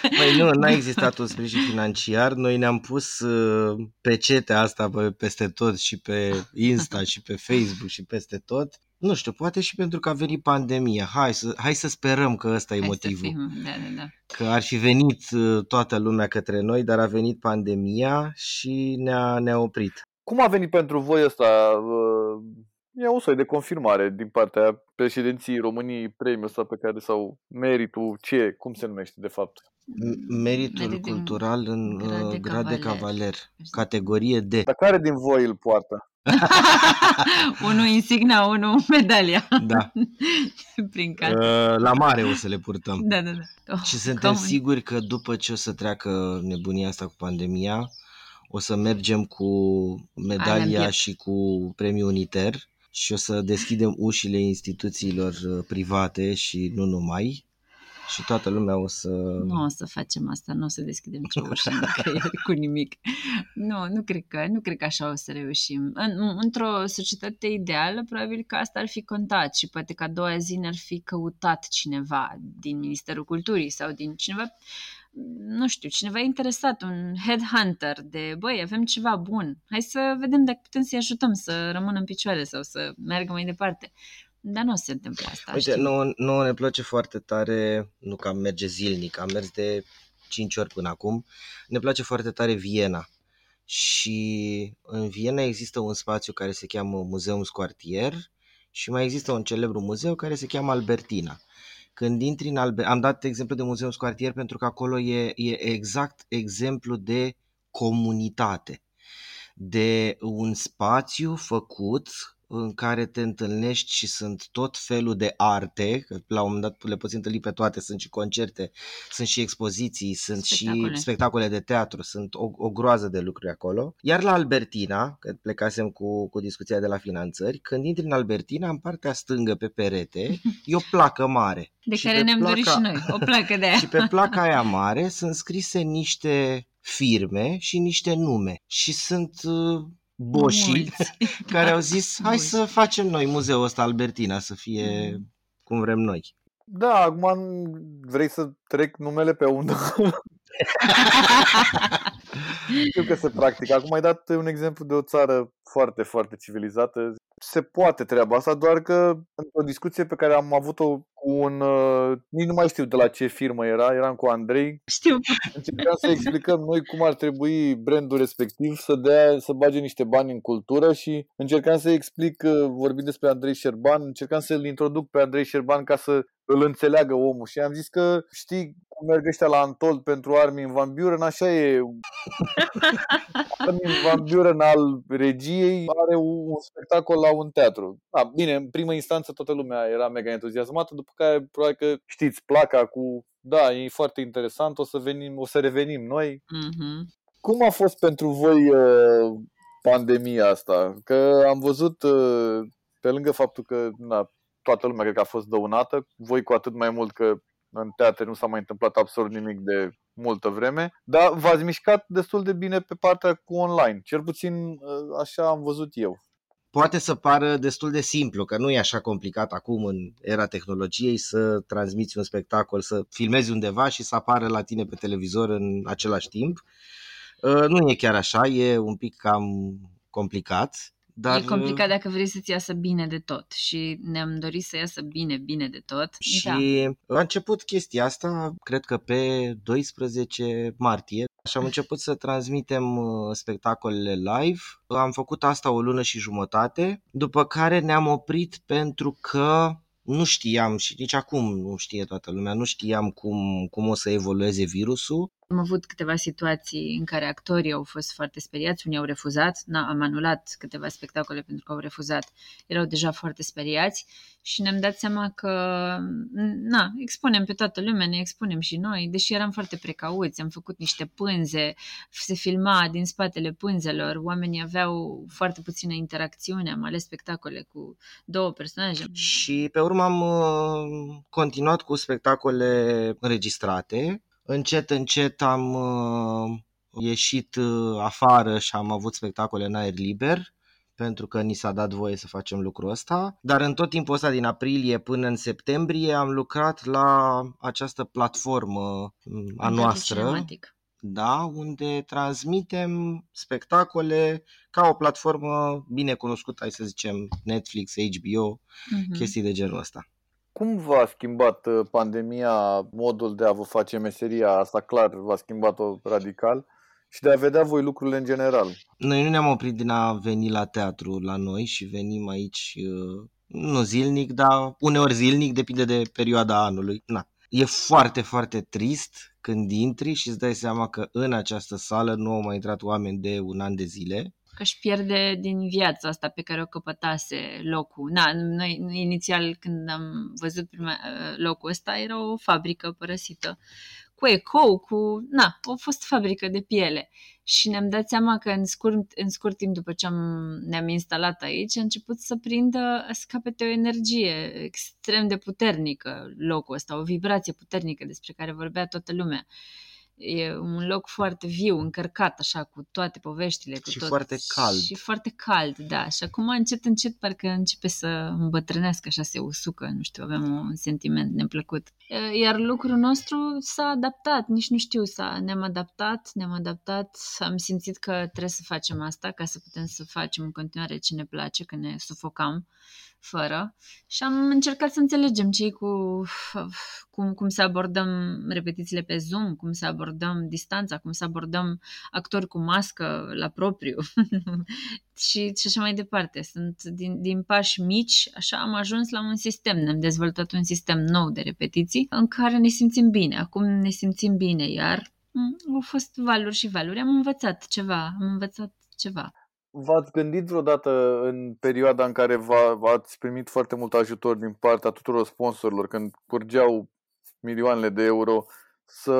Păi nu, n-a existat un sprijin financiar. Noi ne-am pus uh, pecetea asta pe, peste tot și pe Insta și pe Facebook și peste tot. Nu știu, poate și pentru că a venit pandemia. Hai să, hai să sperăm că ăsta e Hai să motivul. fim, Da, da, da. Că ar fi venit uh, toată lumea către noi, dar a venit pandemia și ne-a, ne-a oprit. Cum a venit pentru voi ăsta? Uh, E un soi de confirmare din partea președinției României premiul ăsta pe care sau meritul, ce, cum se numește de fapt? M- Meritul Merit din cultural în grad uh, de grad de cavaler. cavaler, categorie D. Dar care din voi îl poartă? unul insigna, unul medalia. Da. Prin casă. Uh, La mare o să le purtăm. Da, da, da. Oh, Și suntem comun. siguri că după ce o să treacă nebunia asta cu pandemia, o să mergem cu Alea în medalia piept. și cu premiul uniter și o să deschidem ușile instituțiilor uh, private și nu numai și toată lumea o să... Nu o să facem asta, nu o să deschidem nicio ușă nicăieri cu nimic. Nu, nu cred că, nu cred că așa o să reușim. În, într-o societate ideală, probabil că asta ar fi contat și poate că a doua zi ne-ar fi căutat cineva din Ministerul Culturii sau din cineva, nu știu, cineva interesat, un headhunter de, băi, avem ceva bun, hai să vedem dacă putem să-i ajutăm să rămână în picioare sau să meargă mai departe. Dar nu se întâmplă asta. Uite, știu. nouă, nouă ne place foarte tare, nu că am merge zilnic, am mers de 5 ori până acum, ne place foarte tare Viena. Și în Viena există un spațiu care se cheamă Muzeum Scoartier și mai există un celebru muzeu care se cheamă Albertina. Când intri în Albe- am dat exemplu de Muzeum Scoartier pentru că acolo e, e exact exemplu de comunitate, de un spațiu făcut în care te întâlnești și sunt tot felul de arte, că la un moment dat le poți întâlni pe toate, sunt și concerte, sunt și expoziții, sunt Spectacole. și spectacole de teatru, sunt o, o groază de lucruri acolo. Iar la Albertina, că plecasem cu, cu discuția de la finanțări, când intri în Albertina, în partea stângă pe perete, e o placă mare. De Și care pe ne-am dorit placa- și noi, o placă de aia. și pe placa aia mare sunt scrise niște firme și niște nume. Și sunt uh, boșii Mulți. care au zis, hai Boși. să facem noi muzeul ăsta Albertina, să fie Mm. cum vrem noi. Da, acum vrei să trec numele pe undă? Știu că se practică. Acum ai dat un exemplu de o țară foarte, foarte civilizată. Se poate treaba asta, doar că într-o discuție pe care am avut-o cu un... Uh, nici nu mai știu de la ce firmă era, eram cu Andrei, Știu. încercam să explicăm noi cum ar trebui brandul respectiv să dea, să bage niște bani în cultură și încercam să explic, uh, vorbind despre Andrei Șerban, încercam să-l introduc pe Andrei Șerban ca să îl înțeleagă omul și am zis că știi cum merg ăștia la Antold pentru Armin Van Buren, așa e. Armin Van Buren al regiei are un un spectacol la un teatru. Da, bine, în primă instanță toată lumea era mega entuziasmată, după care probabil că știți placa cu da, e foarte interesant, o să venim, o să revenim noi. Mhm. Cum a fost pentru voi uh, pandemia asta? Că am văzut, uh, pe lângă faptul că na, toată lumea cred că a fost dăunată, voi cu atât mai mult că în teatre nu s-a mai întâmplat absolut nimic de multă vreme, dar v-ați mișcat destul de bine pe partea cu online. Cel puțin uh, așa am văzut eu. Poate să pară destul de simplu, că nu e așa complicat acum în era tehnologiei să transmiți un spectacol, să filmezi undeva și să apară la tine pe televizor în același timp. Uh, nu e chiar așa, e un pic cam complicat. Dar... E complicat dacă vrei să-ți iasă bine de tot și ne-am dorit să iasă bine, bine de tot. Și da. a început chestia asta, cred că pe 12 martie, și am început să transmitem uh, spectacolele live. Am făcut asta o lună și jumătate, după care ne-am oprit pentru că nu știam și nici acum nu știe toată lumea, nu știam cum, cum o să evolueze virusul. Am avut câteva situații în care actorii au fost foarte speriați, unii au refuzat, na, am anulat câteva spectacole pentru că au refuzat, erau deja foarte speriați și ne-am dat seama că, na, expunem pe toată lumea, ne expunem și noi, deși eram foarte precauți, am făcut niște pânze, se filma din spatele pânzelor, oamenii aveau foarte puțină interacțiune, am ales spectacole cu două personaje. Și pe urmă am uh, continuat cu spectacole înregistrate, încet, încet am uh, ieșit uh, afară și am avut spectacole în aer liber pentru că ni s-a dat voie să facem lucrul ăsta, dar în tot timpul ăsta din aprilie până în septembrie am lucrat la această platformă mm, a noastră. Cinematic. Da, unde transmitem spectacole ca o platformă bine cunoscută, hai să zicem Netflix, HBO, uh-huh. chestii de genul ăsta. Cum v-a schimbat uh, pandemia modul de a vă face meseria asta? Clar, v-a schimbat-o radical și de a vedea voi lucrurile în general. Noi nu ne-am oprit din a veni la teatru la noi și venim aici uh, nu zilnic, dar uneori zilnic, depinde de perioada anului. Na. E foarte, foarte trist când intri și îți dai seama că în această sală nu au mai intrat oameni de un an de zile că își pierde din viața asta pe care o căpătase locul. Na, noi inițial când am văzut prima, locul ăsta era o fabrică părăsită cu ecou, cu... Na, a fost fabrică de piele. Și ne-am dat seama că în scurt, în scurt timp după ce am, ne-am instalat aici, a început să prindă, să capete o energie extrem de puternică locul ăsta, o vibrație puternică despre care vorbea toată lumea. E un loc foarte viu, încărcat așa cu toate poveștile. Cu și tot. foarte cald. Și foarte cald, da. Și acum încet, încet parcă începe să îmbătrânească, așa se usucă, nu știu, avem un sentiment neplăcut. Iar lucrul nostru s-a adaptat, nici nu știu, s-a, ne-am adaptat, ne-am adaptat, am simțit că trebuie să facem asta ca să putem să facem în continuare ce ne place, că ne sufocam fără și am încercat să înțelegem ce cu cum, cum să abordăm repetițiile pe Zoom, cum să abordăm distanța, cum să abordăm actori cu mască la propriu și, și așa mai departe. Sunt din, din pași mici, așa am ajuns la un sistem, ne-am dezvoltat un sistem nou de repetiții în care ne simțim bine. Acum ne simțim bine, iar mm, au fost valuri și valuri. Am învățat ceva, am învățat ceva. V-ați gândit vreodată în perioada în care v-ați primit foarte mult ajutor din partea tuturor sponsorilor, când curgeau milioanele de euro, să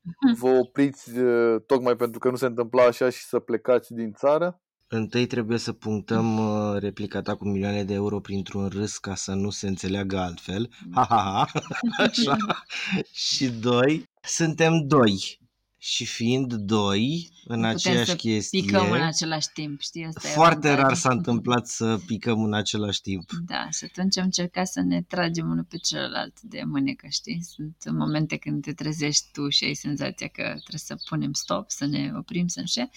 mhm. vă opriți tocmai pentru că nu se întâmpla așa și să plecați din țară? Întâi trebuie să punctăm replica ta cu milioane de euro printr-un râs ca să nu se înțeleagă altfel. Ha, ha, ha. Așa. și doi, suntem doi și fiind doi în nu aceeași să chestie. picăm în același timp, știi? Asta foarte rar s-a întâmplat să picăm în același timp. Da, și atunci am încercat să ne tragem unul pe celălalt de mânecă, știi? Sunt momente când te trezești tu și ai senzația că trebuie să punem stop, să ne oprim, să nu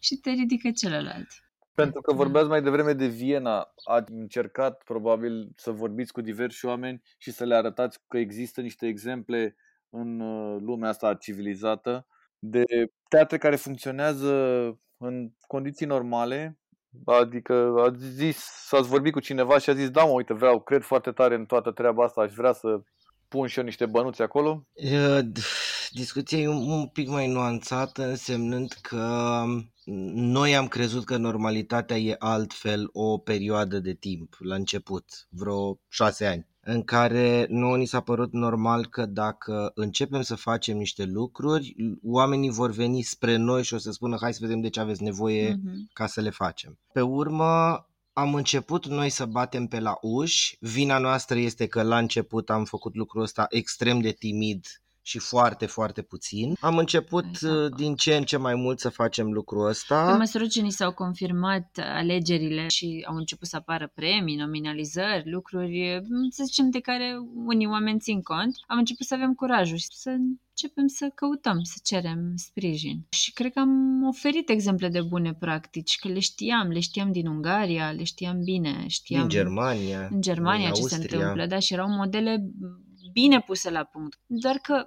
și te ridică celălalt. Pentru că vorbeați mai devreme de Viena, ați încercat probabil să vorbiți cu diversi oameni și să le arătați că există niște exemple în uh, lumea asta civilizată de teatre care funcționează în condiții normale, adică ați zis, ați vorbit cu cineva și a zis, da mă, uite, vreau, cred foarte tare în toată treaba asta, aș vrea să pun și eu niște bănuți acolo? Discuția e un, un pic mai nuanțată, însemnând că noi am crezut că normalitatea e altfel o perioadă de timp, la început, vreo șase ani în care nu ni s-a părut normal că dacă începem să facem niște lucruri, oamenii vor veni spre noi și o să spună hai să vedem de ce aveți nevoie uh-huh. ca să le facem. Pe urmă, am început noi să batem pe la uși. Vina noastră este că la început am făcut lucrul ăsta extrem de timid și foarte, foarte puțin. Am început Exact. uh, din ce în ce mai mult să facem lucrul Pe ăsta. măsură ce ni s-au confirmat alegerile și au început să apară premii, nominalizări, lucruri, să zicem, de care unii oameni țin cont, am început să avem curajul și să începem să căutăm, să cerem sprijin. Și cred că am oferit exemple de bune practici, că le știam, le știam din Ungaria, le știam bine, știam Din Germania, în Germania din ce se Austria. întâmplă, da, și erau modele bine puse la punct. Doar că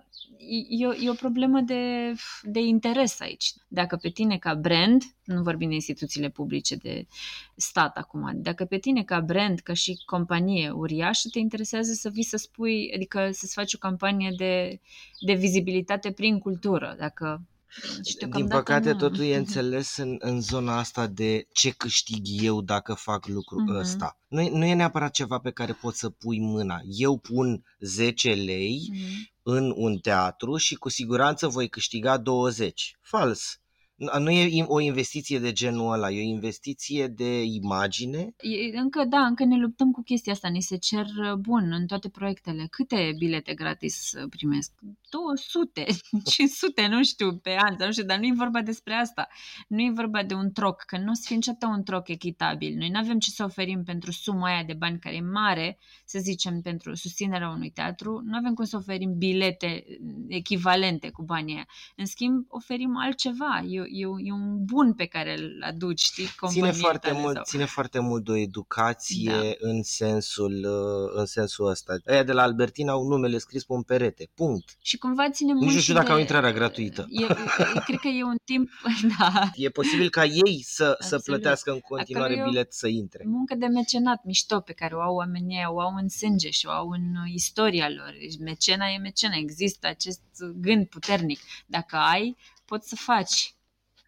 e, o- e o problemă de, de interes aici. Dacă pe tine ca brand, nu vorbim de instituțiile publice de stat acum, dacă pe tine ca brand, ca și companie uriașă, te interesează să vii să spui, adică să-ți faci o campanie de, de vizibilitate prin cultură, dacă și Din deocamdată păcate, nu. totul e înțeles în, în zona asta de ce câștig eu dacă fac lucrul Mhm. ăsta. Nu, e- nu e neapărat ceva pe care poți să pui mâna. Eu pun 10 lei Mhm. în un teatru și cu siguranță voi câștiga 20. Fals. Nu- Nu e o investiție de genul ăla, e o investiție de imagine. E- Încă, da, încă ne luptăm cu chestia asta. Ni se cer, bun, în toate proiectele. Câte bilete gratis uh, primesc? 200, 500, nu știu, pe an, sau nu știu, dar nu e vorba despre asta. Nu e vorba de un troc, că nu o să fie niciodată un troc echitabil. Noi nu avem ce să oferim pentru suma aia de bani care e mare, să zicem, pentru susținerea unui teatru. Nu avem cum să oferim bilete echivalente cu banii aia. În schimb, oferim altceva. E, e, e un bun pe care îl aduci, știi, Ține companiei foarte, tale mult, sau... ține foarte mult de o educație Da. în, sensul, uh, în sensul ăsta. Aia de la Albertina au numele scris pe un perete. Punct. Și cumva ține mult Nici nu și știu dacă de... au intrarea gratuită. E, e, cred că e un timp, da, E posibil ca ei să, să Absolut. plătească în continuare Acolo e o- bilet să intre. muncă de mecenat mișto pe care o au oamenii ăia, o au în sânge și o au în uh, istoria lor. Deci Mecena e mecena, există acest gând puternic. Dacă ai, poți să faci.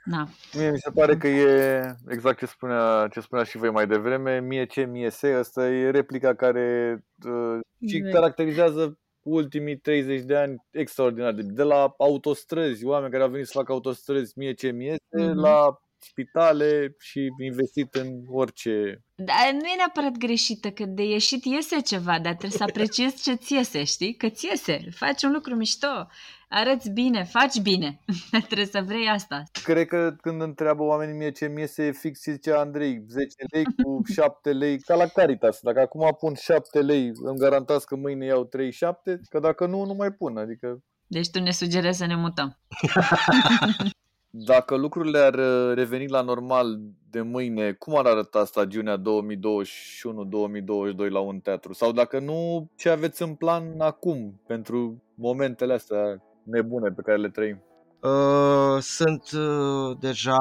Na. Mie mi se pare că e exact ce spunea, ce spunea și voi mai devreme, mie ce mie se, asta e replica care uh, și Exact. caracterizează ultimii 30 de ani extraordinar. De, de la autostrăzi, oameni care au venit să facă autostrăzi mie ce mie se, Mhm. la spitale și investit în orice. Dar nu e neapărat greșită, că de ieșit iese ceva, dar trebuie să apreciezi ce ți iese, știi? Că ți iese, faci un lucru mișto, arăți bine, faci bine. trebuie să vrei asta. Cred că când întreabă oamenii mie ce mie se e fix ce zicea Andrei, 10 lei cu 7 lei, ca la Caritas. Dacă acum pun 7 lei, îmi garantați că mâine iau 37, că dacă nu, nu mai pun. Adică Deci tu ne sugerezi să ne mutăm. Dacă lucrurile ar uh, reveni la normal de mâine, cum ar arăta stagiunea 2021-2022 la un teatru? Sau dacă nu, ce aveți în plan acum pentru momentele astea nebune pe care le trăim? Uh, Sunt uh, deja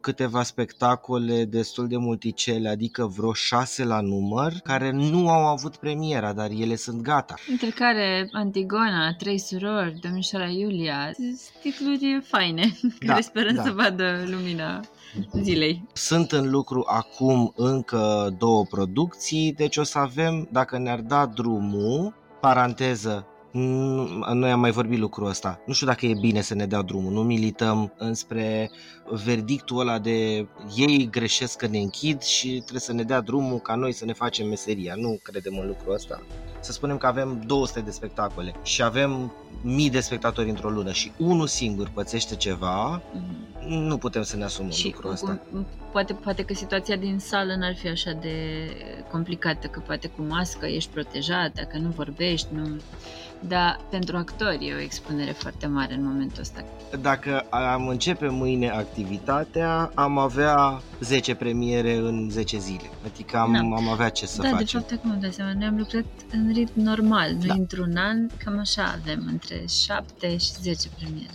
câteva spectacole destul de multicele, adică vreo șase la număr, care nu au avut premiera, dar ele sunt gata. Între care Antigona, Trei surori, Domnișoara Iulia, titluri faine, care sperăm da. să vadă lumina zilei. Sunt în lucru acum încă două producții, deci o să avem, dacă ne-ar da drumul, paranteză, nu- noi am mai vorbit lucrul ăsta. Nu știu dacă e bine să ne dea drumul, nu milităm înspre verdictul ăla de ei greșesc că ne închid și trebuie să ne dea drumul ca noi să ne facem meseria. Nu credem în lucrul ăsta. Să spunem că avem 200 de spectacole și avem mii de spectatori într-o lună și unul singur pățește ceva, Mhm. nu putem să ne asumăm Și lucrul ăsta. cu- poate, poate că situația din sală n-ar fi așa de complicată, că poate cu mască ești protejat, dacă nu vorbești, nu... Dar pentru actori e o expunere foarte mare în momentul ăsta. Dacă am începe mâine activitatea, am avea 10 premiere în 10 zile. Adică am, Da. am avea ce să da, de facem. fapt, acum îmi dau seama, noi am lucrat în ritm normal. Noi Da. într-un an, cam așa avem, între 7 și 10 premiere.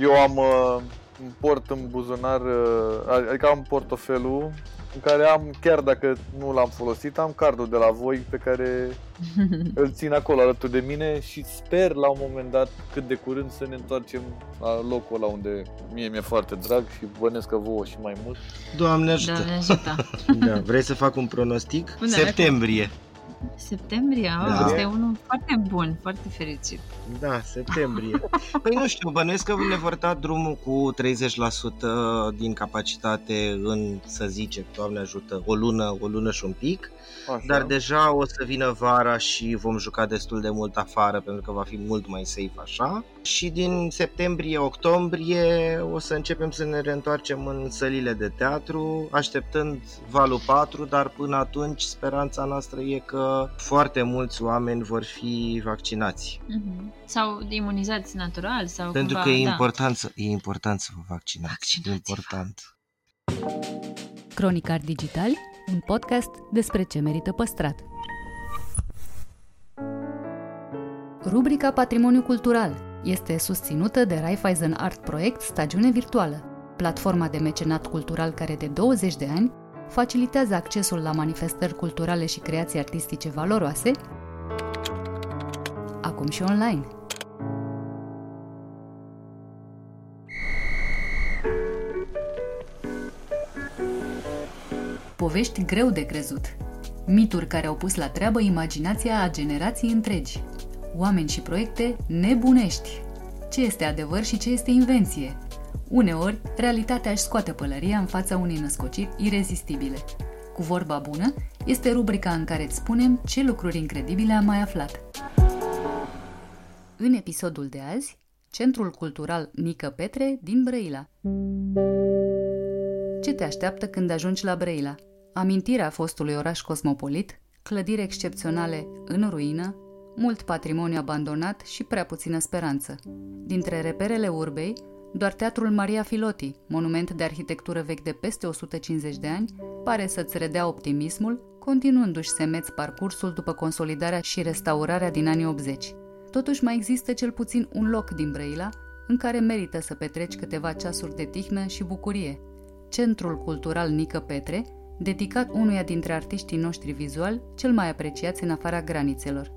Eu am uh, un port în buzunar, uh, adică am portofelul în care am, chiar dacă nu l-am folosit, am cardul de la voi pe care îl țin acolo alături de mine și sper la un moment dat, cât de curând, să ne întoarcem la locul ăla unde mie mi-e foarte drag și bănesc că vouă și mai mult. Doamne ajută! Doamne ajută! Da. Vrei să fac un pronostic? Spune, Septembrie. Septembrie, Da. da. este unul foarte bun, foarte fericit. Da, septembrie. Păi nu știu, bănuiesc că ne vor da drumul cu 30% din capacitate în, să zicem, Doamne ajută, o lună, o lună și un pic. Așa. Dar deja o să vină vara și vom juca destul de mult afară pentru că va fi mult mai safe așa. Și din septembrie-octombrie o să începem să ne reîntoarcem în sălile de teatru, așteptând valul 4, dar până atunci speranța noastră e că foarte mulți oameni vor fi vaccinați. Mhm. Sau imunizați natural sau Pentru cumva, că e da. important, să, e important să vă vaccinați. E Vaccinați-vă. important. Cronicar Digitali, un podcast despre ce merită păstrat. Rubrica Patrimoniu Cultural este susținută de Raiffeisen Art Project Stagiune Virtuală, platforma de mecenat cultural care de 20 de ani facilitează accesul la manifestări culturale și creații artistice valoroase, acum și online. Povești greu de crezut. Mituri care au pus la treabă imaginația a generații întregi. Oameni și proiecte nebunești. Ce este adevăr și ce este invenție? Uneori, realitatea își scoate pălăria în fața unei născociri irezistibile. Cu vorba bună, este rubrica în care îți spunem ce lucruri incredibile am mai aflat. În episodul de azi, Centrul Cultural Nică Petre din Brăila. Ce te așteaptă când ajungi la Brăila? Amintirea fostului oraș cosmopolit, clădiri excepționale în ruină, mult patrimoniu abandonat și prea puțină speranță. Dintre reperele urbei, doar Teatrul Maria Filoti, monument de arhitectură vechi de peste 150 de ani, pare să-ți redea optimismul, continuându-și semeț parcursul după consolidarea și restaurarea din anii 80. Totuși mai există cel puțin un loc din Brăila în care merită să petreci câteva ceasuri de tihnă și bucurie. Centrul Cultural Nică Petre, dedicat unuia dintre artiștii noștri vizuali cel mai apreciați în afara granițelor.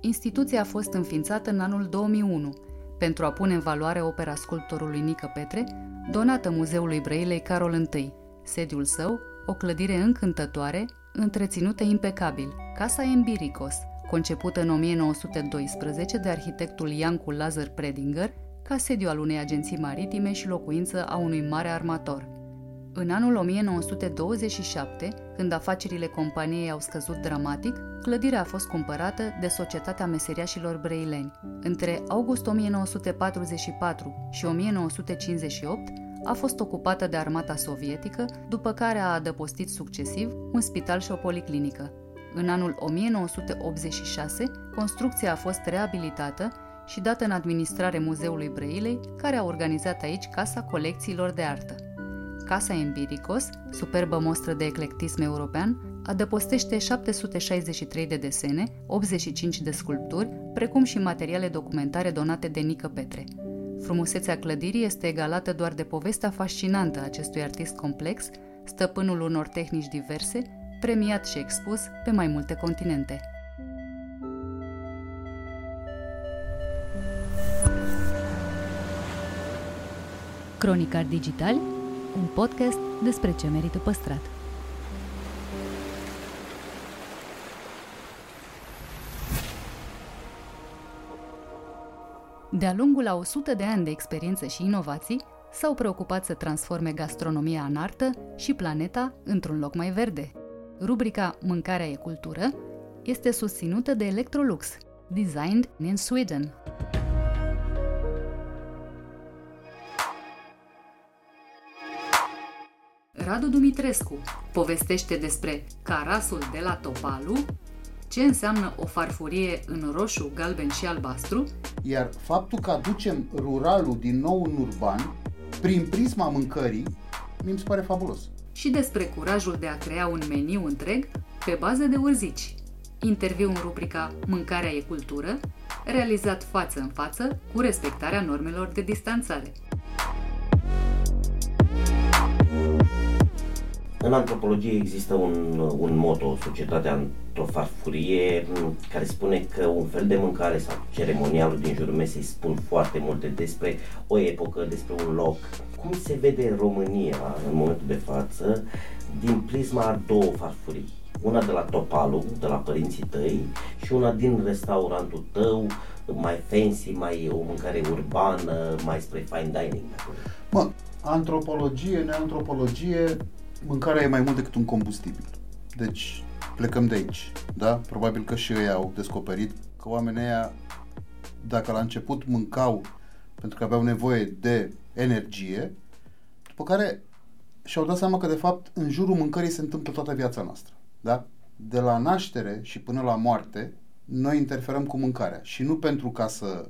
Instituția a fost înființată în anul 2001 pentru a pune în valoare opera sculptorului Nică Petre, donată Muzeului Brăilei Carol I. Sediul său, o clădire încântătoare, întreținută impecabil, Casa Embiricos, concepută în 1912 de arhitectul Iancu Lazar Predinger, ca sediu al unei agenții maritime și locuință a unui mare armator. În anul 1927, când afacerile companiei au scăzut dramatic, clădirea a fost cumpărată de Societatea Meseriașilor Breileni. Între august 1944 și 1958 a fost ocupată de armata sovietică, după care a adăpostit succesiv un spital și o policlinică. În anul 1986, construcția a fost reabilitată și dată în administrare Muzeului Brăilei, care a organizat aici Casa Colecțiilor de Artă. Casa Empiricos, superbă mostră de eclectism european, adăpostește 763 de desene, 85 de sculpturi, precum și materiale documentare donate de Nică Petre. Frumusețea clădirii este egalată doar de povestea fascinantă a acestui artist complex, stăpânul unor tehnici diverse, premiat și expus pe mai multe continente. Cronicar Digital, un podcast despre ce merită păstrat. De-a lungul a 100 de ani de experiență și inovații, s-au preocupat să transforme gastronomia în artă și planeta într-un loc mai verde. Rubrica Mâncarea e cultură este susținută de Electrolux, designed in Sweden. Radu Dumitrescu povestește despre carasul de la Topalu, ce înseamnă o farfurie în roșu, galben și albastru, Iar faptul că aducem ruralul din nou în urban, prin prisma mâncării, mi se pare fabulos. și despre curajul de a crea un meniu întreg pe bază de urzici. Interviu în rubrica Mâncarea e cultură, realizat față în față cu respectarea normelor de distanțare. În antropologie există un, un moto, societatea într-o farfurie, m, care spune că un fel de mâncare sau ceremonialul din jurul mesei spun foarte multe despre o epocă, despre un loc. Cum se vede România în momentul de față din prisma a două farfurii? Una de la Topalu, de la părinții tăi și una din restaurantul tău, mai fancy, mai o mâncare urbană, mai spre fine dining. Mă, antropologie, neantropologie, mâncarea e mai mult decât un combustibil. Deci plecăm de aici, da? Probabil că și ei au descoperit că oamenii ăia, dacă la început mâncau pentru că aveau nevoie de energie, după care și-au dat seama că, de fapt, în jurul mâncării se întâmplă toată viața noastră. Da? De la naștere și până la moarte, noi interferăm cu mâncarea. Și nu pentru ca să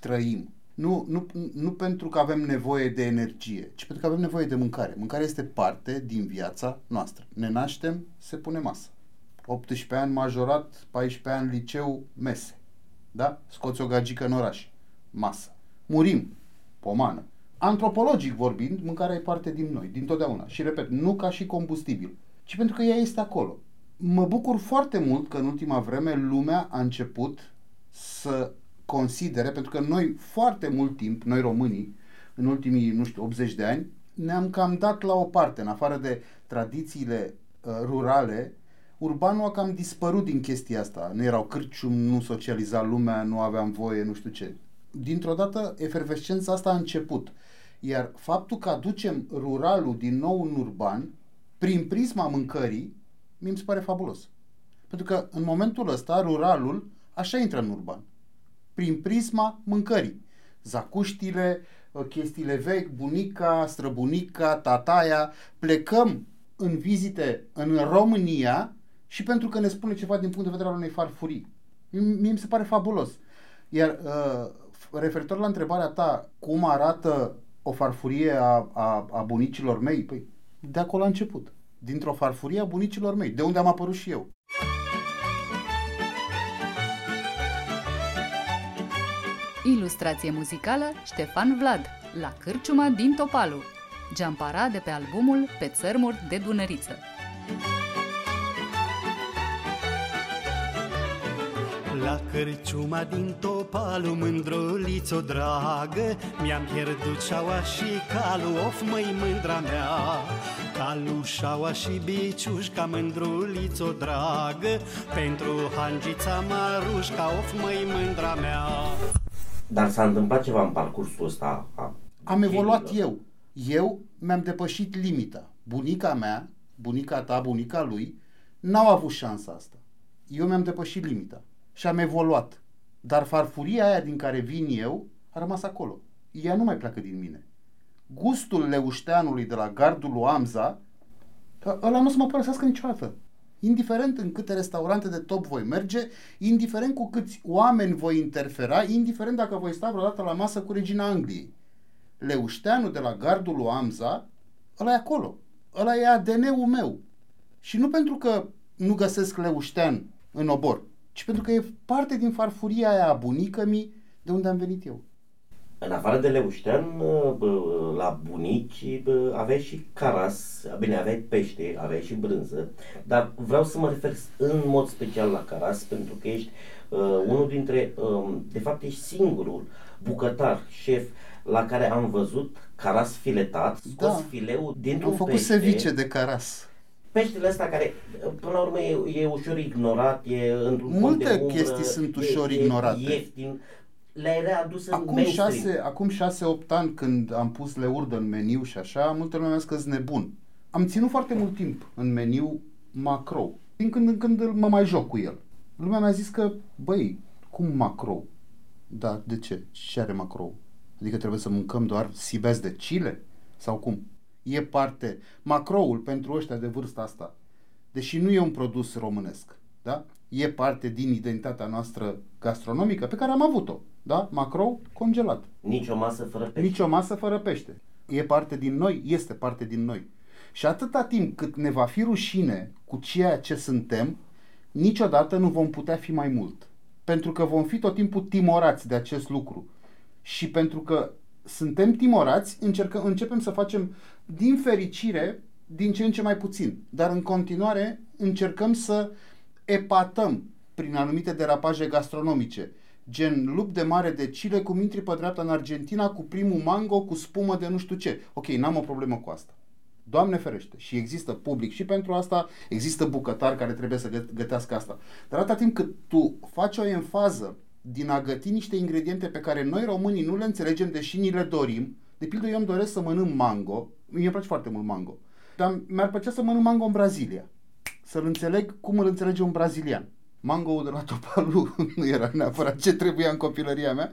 trăim. Nu, nu, nu pentru că avem nevoie de energie, ci pentru că avem nevoie de mâncare. Mâncarea este parte din viața noastră. Ne naștem, se pune masă. 18 ani majorat, 14 ani liceu, mese. Da? Scoți o gagică în oraș. Masă. Murim. Pomană. Antropologic vorbind, mâncarea e parte din noi, din totdeauna. Și repet, nu ca și combustibil, ci pentru că ea este acolo. Mă bucur foarte mult că în ultima vreme lumea a început să considere, pentru că noi foarte mult timp, noi românii, în ultimii, nu știu, 80 de ani, ne-am cam dat la o parte, în afară de tradițiile uh, rurale, urbanul a cam dispărut din chestia asta. Nu erau cârcium, nu socializa lumea, nu aveam voie, nu știu ce. Dintr-o dată, efervescența asta a început. Iar faptul că aducem ruralul din nou în urban, prin prisma mâncării, mi se pare fabulos. Pentru că în momentul ăsta, ruralul așa intră în urban. Prin prisma mâncării. Zacuștile, uh, chestiile vechi, bunica, străbunica, tataia, plecăm în vizite în România și pentru că ne spune ceva din punct de vedere al unei farfurii. Mie mi se pare fabulos. Iar uh, referitor la întrebarea ta, cum arată o farfurie a, a, a bunicilor mei? Păi, de acolo a început. Dintr-o farfurie a bunicilor mei, de unde am apărut și eu. Ilustrație muzicală Ștefan Vlad, la Cârciuma din Topalu. Geampara de pe albumul Pe țărmuri de Dunăriță. La cărciuma din Topalu, mândrulițo dragă Mi-am pierdut șaua și calul, of măi mândra mea Calu, șaua și biciușca, mândrulițo dragă Pentru hangița marușca, of măi mândra mea Dar s-a întâmplat ceva în parcursul ăsta? A Am evoluat eu. Eu mi-am depășit limita. Bunica mea, bunica ta, bunica lui, n-au avut șansa asta. Eu mi-am depășit limita și am evoluat. Dar farfuria aia din care vin eu a rămas acolo. Ea nu mai pleacă din mine. Gustul leușteanului de la gardul lui Amza, ăla nu o să mă părăsească niciodată. Indiferent în câte restaurante de top voi merge, indiferent cu câți oameni voi interfera, indiferent dacă voi sta vreodată la masă cu regina Angliei. Leușteanul de la gardul lui Amza, ăla e acolo. Ăla e ADN-ul meu. Și nu pentru că nu găsesc leuștean în obor, ci pentru că e parte din farfuria aia a bunicămii de unde am venit eu. În afară de leuștean, bă, la bunici bă, aveai și caras, bine, aveai pește, aveai și brânză, dar vreau să mă refer în mod special la caras pentru că ești uh, unul dintre, uh, de fapt ești singurul bucătar, șef, la care am văzut caras filetat, scos Da. fileul dintr-un Am făcut pește. sevice de caras. Peștele ăsta care, până la urmă, e, e ușor ignorat, e într-un Multe cont de umbră, chestii sunt e- ușor e ignorate. ieftin, le-ai readus în Acum mainstream. șase, acum șase, opt ani când am pus leurdă în meniu și așa, multă lume mi-a zis că sunt nebun. Am ținut foarte mult timp în meniu macro. Din când în când mă mai joc cu el. Lumea mi-a zis că, băi, cum macro? Da, de ce? Ce are macro? Adică trebuie să mâncăm doar sibes de chile? Sau cum? E parte, macroul pentru ăștia de vârsta asta, deși nu e un produs românesc, da? E parte din identitatea noastră gastronomică pe care am avut-o, da? Macro congelat. Nici o masă fără pește. Nici o masă fără pește. E parte din noi? Este parte din noi. Și atâta timp cât ne va fi rușine cu ceea ce suntem, niciodată nu vom putea fi mai mult. Pentru că vom fi tot timpul timorați de acest lucru. Și pentru că suntem timorați, încercăm, începem să facem din fericire din ce în ce mai puțin. Dar în continuare încercăm să epatăm prin anumite derapaje gastronomice. Gen lup de mare de Chile cum intri pe dreapta în Argentina cu primul mango cu spumă de nu știu ce. Ok, n-am o problemă cu asta. Doamne ferește. Și există public și pentru asta, există bucătari care trebuie să gă- gătească asta. Dar atâta timp cât tu faci o enfază din a găti niște ingrediente pe care noi românii nu le înțelegem, deși ni le dorim, de pildă eu îmi doresc să mănânc mango, mie îmi place foarte mult mango, dar mi-ar plăcea să mănânc mango în Brazilia. Să-l înțeleg cum îl înțelege un brazilian. Mango de la Topalu nu era neapărat ce trebuia în copilăria mea,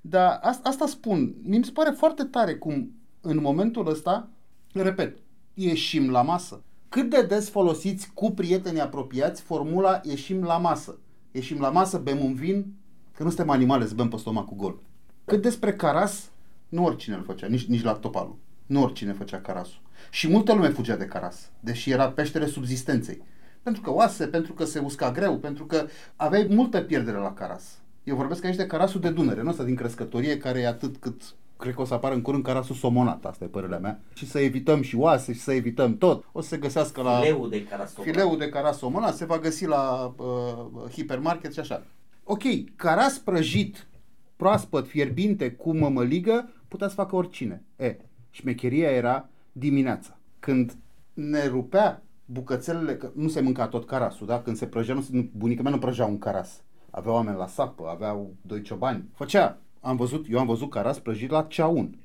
dar asta, asta spun. Mi se pare foarte tare cum în momentul ăsta, repet, ieșim la masă. Cât de des folosiți cu prietenii apropiați formula ieșim la masă? Ieșim la masă, bem un vin, că nu suntem animale să bem pe stomacul gol. Cât despre caras, nu oricine îl făcea, nici, nici la Topalu. Nu oricine făcea carasul. Și multă lume fugea de caras, deși era peștere subzistenței. Pentru că oase, pentru că se usca greu, pentru că aveai multă pierdere la caras. Eu vorbesc aici de carasul de Dunăre, nu ăsta din crescătorie, care e atât cât cred că o să apară în curând carasul somonat, asta e părerea mea. Și să evităm și oase și să evităm tot. O să se găsească la... Fileul de carasomă. Fileul de caras somonat se va găsi la uh, hipermarket și așa. Ok, caras prăjit, proaspăt, fierbinte, cu mămăligă, putea să facă oricine. E, șmecheria era dimineața, când ne rupea bucățelele, că nu se mânca tot carasul, da? Când se prăjea, nu, se- nu, bunica mea nu prăjea un caras. Avea oameni la sapă, aveau doi ciobani. Făcea, am văzut, eu am văzut caras prăjit la ceaun,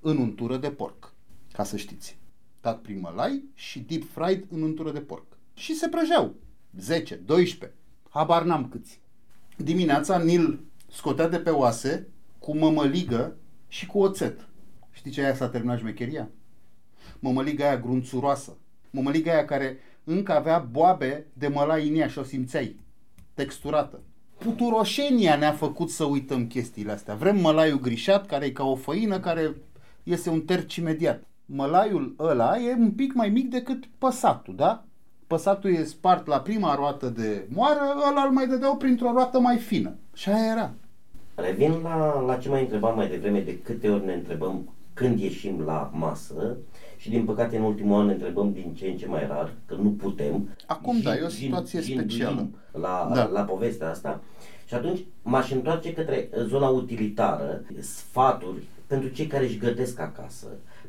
în untură de porc, ca să știți. Dat prin mălai și deep fried în untură de porc. Și se prăjeau. 10, 12, habar n-am câți. Dimineața Nil scotea de pe oase cu mămăligă și cu oțet. Știi ce aia s-a terminat șmecheria? Mămăliga aia grunțuroasă. Mămăliga aia care încă avea boabe de mălai în ea și o simțeai. Texturată. Puturoșenia ne-a făcut să uităm chestiile astea. Vrem mălaiul grișat, care e ca o făină, care iese un terci imediat. Mălaiul ăla e un pic mai mic decât păsatul, da? Păsatul e spart la prima roată de moară, ăla îl mai dădeau printr-o roată mai fină. Și aia era. Revin la, la ce mai întrebam mai devreme, de câte ori ne întrebăm când ieșim la masă și din păcate în ultimul an ne întrebăm din ce în ce mai rar, că nu putem. Acum, da, e o Jin- situație jin- specială. La, Da. la povestea asta. Și atunci m-aș întoarce către zona utilitară, sfaturi pentru cei care își gătesc acasă,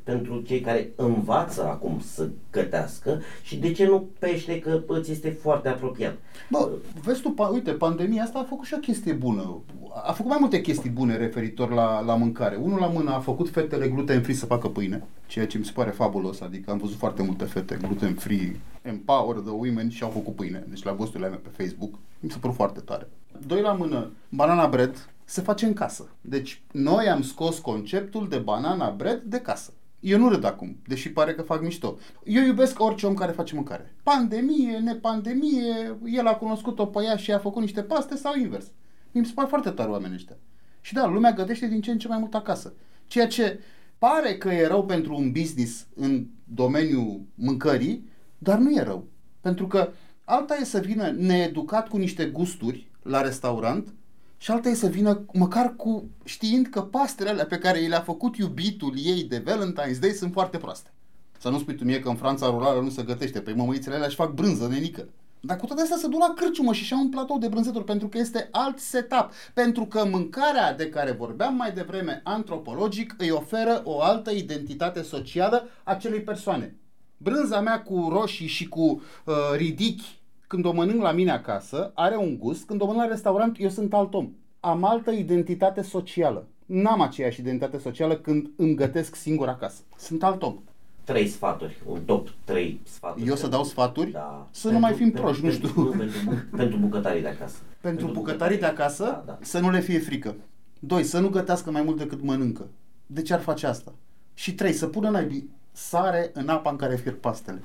pentru cei care învață acum să gătească și de ce nu pește că îți este foarte apropiat. Bă, vezi tu, pa, uite, pandemia asta a făcut și o chestie bună. A făcut mai multe chestii bune referitor la, la mâncare. Unul la mână a făcut fetele gluten free să facă pâine, ceea ce mi se pare fabulos. Adică am văzut foarte multe fete gluten free, empower the women și au făcut pâine. Deci la gusturile mele pe Facebook. Mi se pare foarte tare. Doi la mână, banana bread se face în casă. Deci noi am scos conceptul de banana bread de casă. Eu nu râd acum, deși pare că fac mișto. Eu iubesc orice om care face mâncare. Pandemie, nepandemie, el a cunoscut-o pe ea și a făcut niște paste sau invers. Mi se pare foarte tare oamenii ăștia. Și da, lumea gătește din ce în ce mai mult acasă. Ceea ce pare că e rău pentru un business în domeniul mâncării, dar nu e rău. Pentru că alta e să vină needucat cu niște gusturi la restaurant și alta e să vină măcar cu știind că pastele alea pe care i le-a făcut iubitul ei de Valentine's Day sunt foarte proaste. Să nu spui tu mie că în Franța rurală nu se gătește, pe mămăițele alea își fac brânză, nenică. Dar cu toate astea se duc la cârciumă și și-au un platou de brânzeturi pentru că este alt setup. Pentru că mâncarea de care vorbeam mai devreme antropologic îi oferă o altă identitate socială acelei persoane. Brânza mea cu roșii și cu uh, ridichi când o mănânc la mine acasă, are un gust, când o mănânc la restaurant, eu sunt alt om. Am altă identitate socială. N-am aceeași identitate socială când îmi gătesc singur acasă. Sunt alt om. Trei sfaturi, un top 3 sfaturi. Eu să dau sfaturi? Da. Să nu mai fim proști, nu pentru, știu. Nu, pentru, bu- pentru bucătarii de acasă. Pentru bucătarii de acasă, Da, da. să nu le fie frică. Doi, să nu gătească mai mult decât mănâncă. De ce ar face asta? Și trei, să pună naibii sare în apa în care fierb pastele.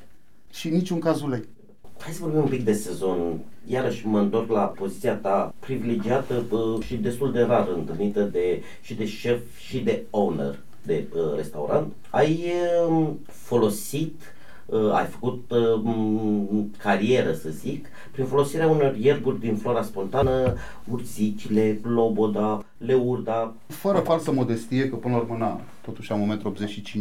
Și în niciun caz ulei. Hai să vorbim un pic de sezon. Iarăși mă întorc la poziția ta privilegiată bă, și destul de rar întâlnită de, și de șef și de owner de uh, restaurant. Ai uh, folosit, uh, ai făcut uh, m, carieră, să zic, prin folosirea unor ierburi din flora spontană, urzicile, loboda, leurda. Fără falsă modestie, că până la urmă, na, totuși am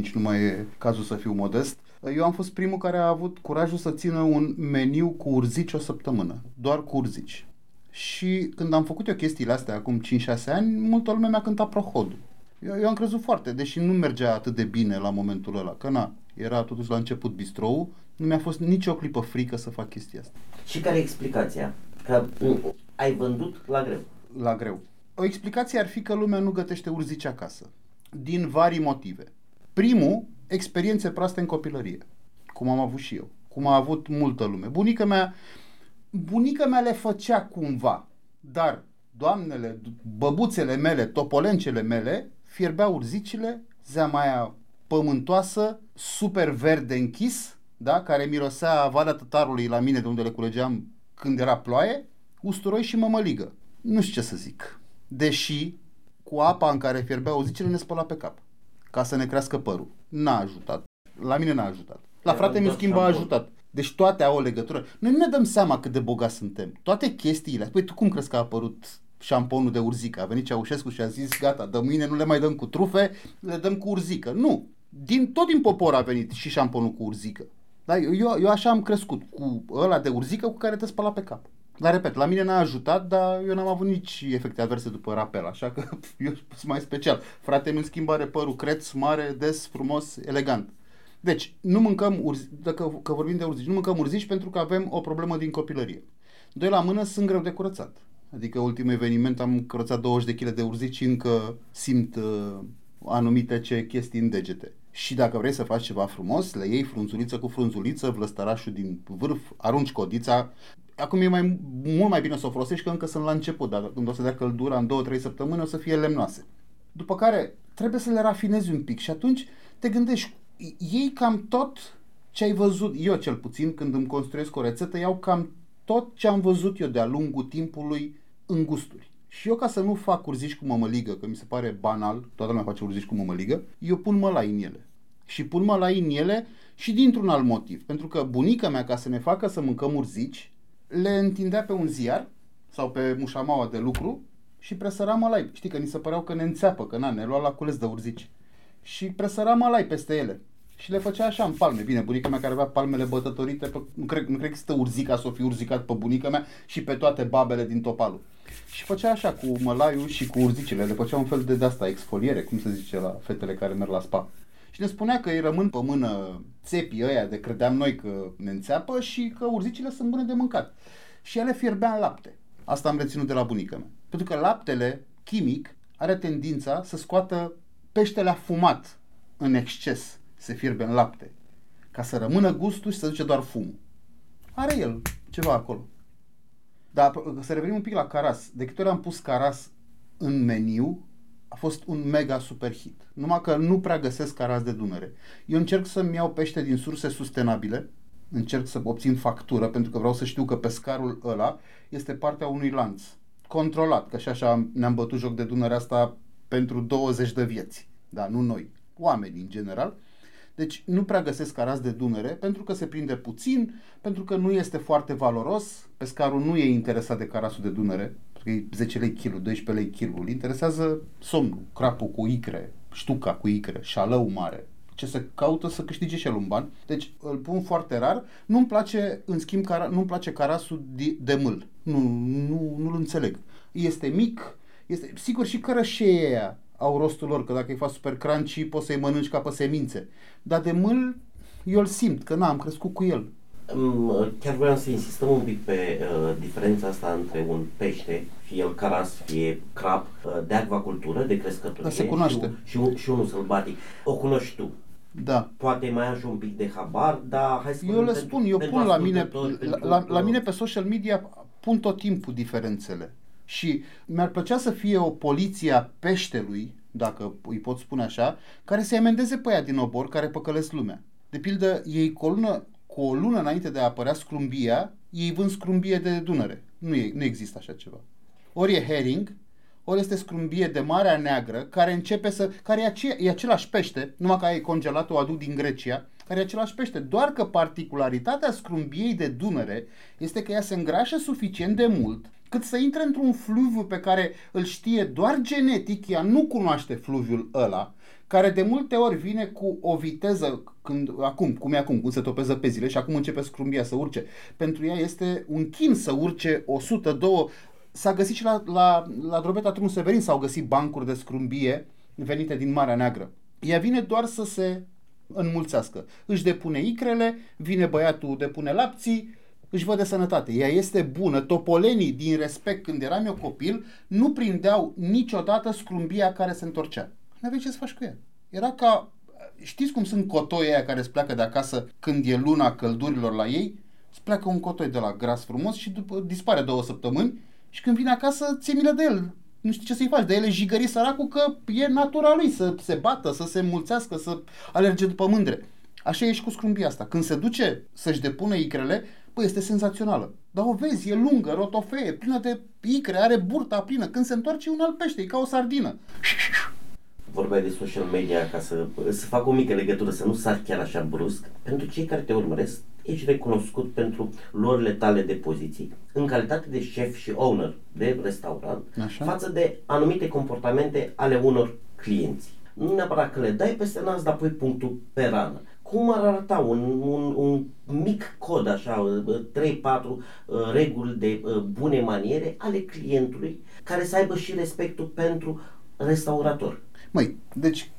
1,85 nu mai e cazul să fiu modest. Eu am fost primul care a avut curajul să țină un meniu cu urzici o săptămână. Doar cu urzici. Și când am făcut eu chestiile astea acum 5-6 ani, multă lume mi-a cântat prohodul. Eu, eu am crezut foarte, deși nu mergea atât de bine la momentul ăla, că na, era totuși la început bistrou, nu mi-a fost nicio clipă frică să fac chestia asta. Și care e explicația? Că m, ai vândut la greu. La greu. O explicație ar fi că lumea nu gătește urzici acasă. Din vari motive. Primul, experiențe proaste în copilărie. Cum am avut și eu. Cum a avut multă lume. Bunica mea, bunica mea le făcea cumva. Dar doamnele, băbuțele mele, topolencele mele, fierbeau urzicile, zeama aia pământoasă, super verde închis, da? care mirosea Valea Tătarului la mine de unde le culegeam când era ploaie, usturoi și mămăligă. Nu știu ce să zic. Deși cu apa în care fierbeau urzicile ne spăla pe cap ca să ne crească părul. N-a ajutat. La mine n-a ajutat. La Era frate mi doar schimb a șampon. ajutat. Deci toate au o legătură. Noi nu ne dăm seama cât de bogați suntem. Toate chestiile. Păi tu cum crezi că a apărut șamponul de urzică? A venit Ceaușescu și a zis, gata, de mâine nu le mai dăm cu trufe, le dăm cu urzică. Nu. Din, tot din popor a venit și șamponul cu urzică. Da? Eu, eu așa am crescut, cu ăla de urzică cu care te spăla pe cap. Dar repet, la mine n-a ajutat, dar eu n-am avut nici efecte adverse după rapel, așa că eu sunt mai special. Frate mi în schimb are părul creț, mare, des, frumos, elegant. Deci, nu mâncăm urzi, dacă că vorbim de urzici, nu mâncăm urzici pentru că avem o problemă din copilărie. Doi la mână sunt greu de curățat. Adică ultimul eveniment am curățat 20 de kg de urzici și încă simt uh, anumite ce chestii în degete. Și dacă vrei să faci ceva frumos, le iei frunzuliță cu frunzuliță, vlăstărașul din vârf, arunci codița. Acum e mai, mult mai bine să o folosești că încă sunt la început, dar când o să dea căldura în 2-3 săptămâni o să fie lemnoase. După care trebuie să le rafinezi un pic și atunci te gândești, ei cam tot ce ai văzut, eu cel puțin când îmi construiesc o rețetă, iau cam tot ce am văzut eu de-a lungul timpului în gusturi. Și eu ca să nu fac urzici cu mămăligă, că mi se pare banal, toată lumea face urzici cu mămăligă, eu pun mălai în ele. Și pun mălai în ele și dintr-un alt motiv. Pentru că bunica mea, ca să ne facă să mâncăm urzici, le întindea pe un ziar sau pe mușamaua de lucru și presăra mălai. Știi că ni se păreau că ne înțeapă, că na, ne lua la cules de urzici. Și presăra mălai peste ele. Și le făcea așa în palme. Bine, bunica mea care avea palmele bătătorite, pe, nu, cred, nu cred că stă urzica să o fi urzicat pe bunica mea și pe toate babele din topalul. Și făcea așa cu mălaiul și cu urzicile. Le făcea un fel de de-asta, exfoliere, cum se zice la fetele care merg la spa. Și ne spunea că îi rămân pe mână țepii ăia de credeam noi că ne înțeapă și că urzicile sunt bune de mâncat. Și ele fierbea în lapte. Asta am reținut de la bunica mea. Pentru că laptele chimic are tendința să scoată peștele afumat în exces, se fierbe în lapte. Ca să rămână gustul și să duce doar fumul. Are el ceva acolo. Dar să revenim un pic la caras. De câte ori am pus caras în meniu, a fost un mega super hit. Numai că nu prea găsesc caras de Dunăre. Eu încerc să-mi iau pește din surse sustenabile, încerc să obțin factură, pentru că vreau să știu că pescarul ăla este partea unui lanț controlat, că și așa ne-am bătut joc de Dunărea asta pentru 20 de vieți, da, nu noi, oameni în general. Deci nu prea găsesc caras de Dunăre pentru că se prinde puțin, pentru că nu este foarte valoros, pescarul nu e interesat de carasul de Dunăre, pentru că e 10 lei kg, 12 lei kg, îl interesează somnul, crapul cu icre, ștuca cu icre, șalău mare, ce să caută să câștige și el un ban. Deci îl pun foarte rar. Nu-mi place, în schimb, cara, nu-mi place carasul de, de mâl. Nu, nu, nu-l înțeleg. Este mic, este, sigur și cărășeii aia au rostul lor, că dacă îi faci super crunchy poți să-i mănânci ca pe semințe. Dar de mâl eu îl simt, că n-am crescut cu el. Mm, Chiar vreau să insistăm un pic pe uh, diferența asta între un pește, fie el caras, fie crab, uh, de acvacultură, de crescătorie Da, se cunoaște. Și, un, și, un, și unul sălbatic. O cunoști tu. Da. Poate mai ai și un pic de habar, dar hai să Eu vorbim le pentru- spun, eu pentru pun la mine, ascultători, la, pentru la, că- la mine pe social media pun tot timpul diferențele. Și mi-ar plăcea să fie o poliție a peștelui, dacă îi pot spune așa, care să-i amendeze pe aia din obor care păcălesc lumea. De pildă, ei cu o lună, cu o lună înainte de a apărea scrumbia, ei vând scrumbie de Dunăre. Nu, e, nu există așa ceva. Ori e herring, ori este scrumbie de Marea Neagră, care începe să... care e, ace, e același pește, numai că e congelat, o aduc din Grecia, care e același pește. Doar că particularitatea scrumbiei de Dunăre este că ea se îngrașă suficient de mult cât să intre într-un fluviu pe care îl știe doar genetic, ea nu cunoaște fluviul ăla, care de multe ori vine cu o viteză, când, acum, cum e acum, cum se topeză pe zile și acum începe scrumbia să urce. Pentru ea este un chin să urce 102 S-a găsit și la, la, la drobeta Trun Severin s-au găsit bancuri de scrumbie venite din Marea Neagră. Ea vine doar să se înmulțească. Își depune icrele, vine băiatul, depune lapții, își văd de sănătate. Ea este bună. Topolenii, din respect, când eram eu copil, nu prindeau niciodată scrumbia care se întorcea. Nu aveai ce să faci cu ea. Era ca... Știți cum sunt cotoi aia care îți pleacă de acasă când e luna căldurilor la ei? Îți pleacă un cotoi de la gras frumos și după, dispare două săptămâni și când vine acasă ți milă de el. Nu știi ce să-i faci, de el e jigări săracul că e natura lui să se bată, să se mulțească, să alerge după mândre. Așa e și cu scrumbia asta. Când se duce să-și depună icrele, Păi este senzațională. Dar o vezi, e lungă, rotofee, plină de icre, are burta plină. Când se întoarce un alt pește, e ca o sardină. Vorbeai de social media ca să, să fac o mică legătură, să nu sar chiar așa brusc. Pentru cei care te urmăresc, ești recunoscut pentru luările tale de poziții în calitate de șef și owner de restaurant Așa. față de anumite comportamente ale unor clienți. Nu neapărat că le dai peste nas, dar pui punctul pe rană cum ar arăta un, un, un mic cod, așa, 3-4 reguli de bune maniere ale clientului, care să aibă și respectul pentru restaurator. Măi, deci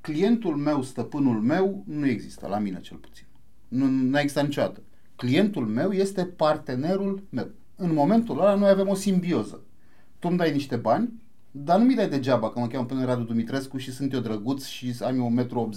clientul meu, stăpânul meu, nu există, la mine cel puțin. Nu, nu există niciodată. Clientul meu este partenerul meu. În momentul ăla noi avem o simbioză. Tu îmi dai niște bani, dar nu mi dai degeaba că mă cheamă până Radu Dumitrescu și sunt eu drăguț și am eu 1,80 m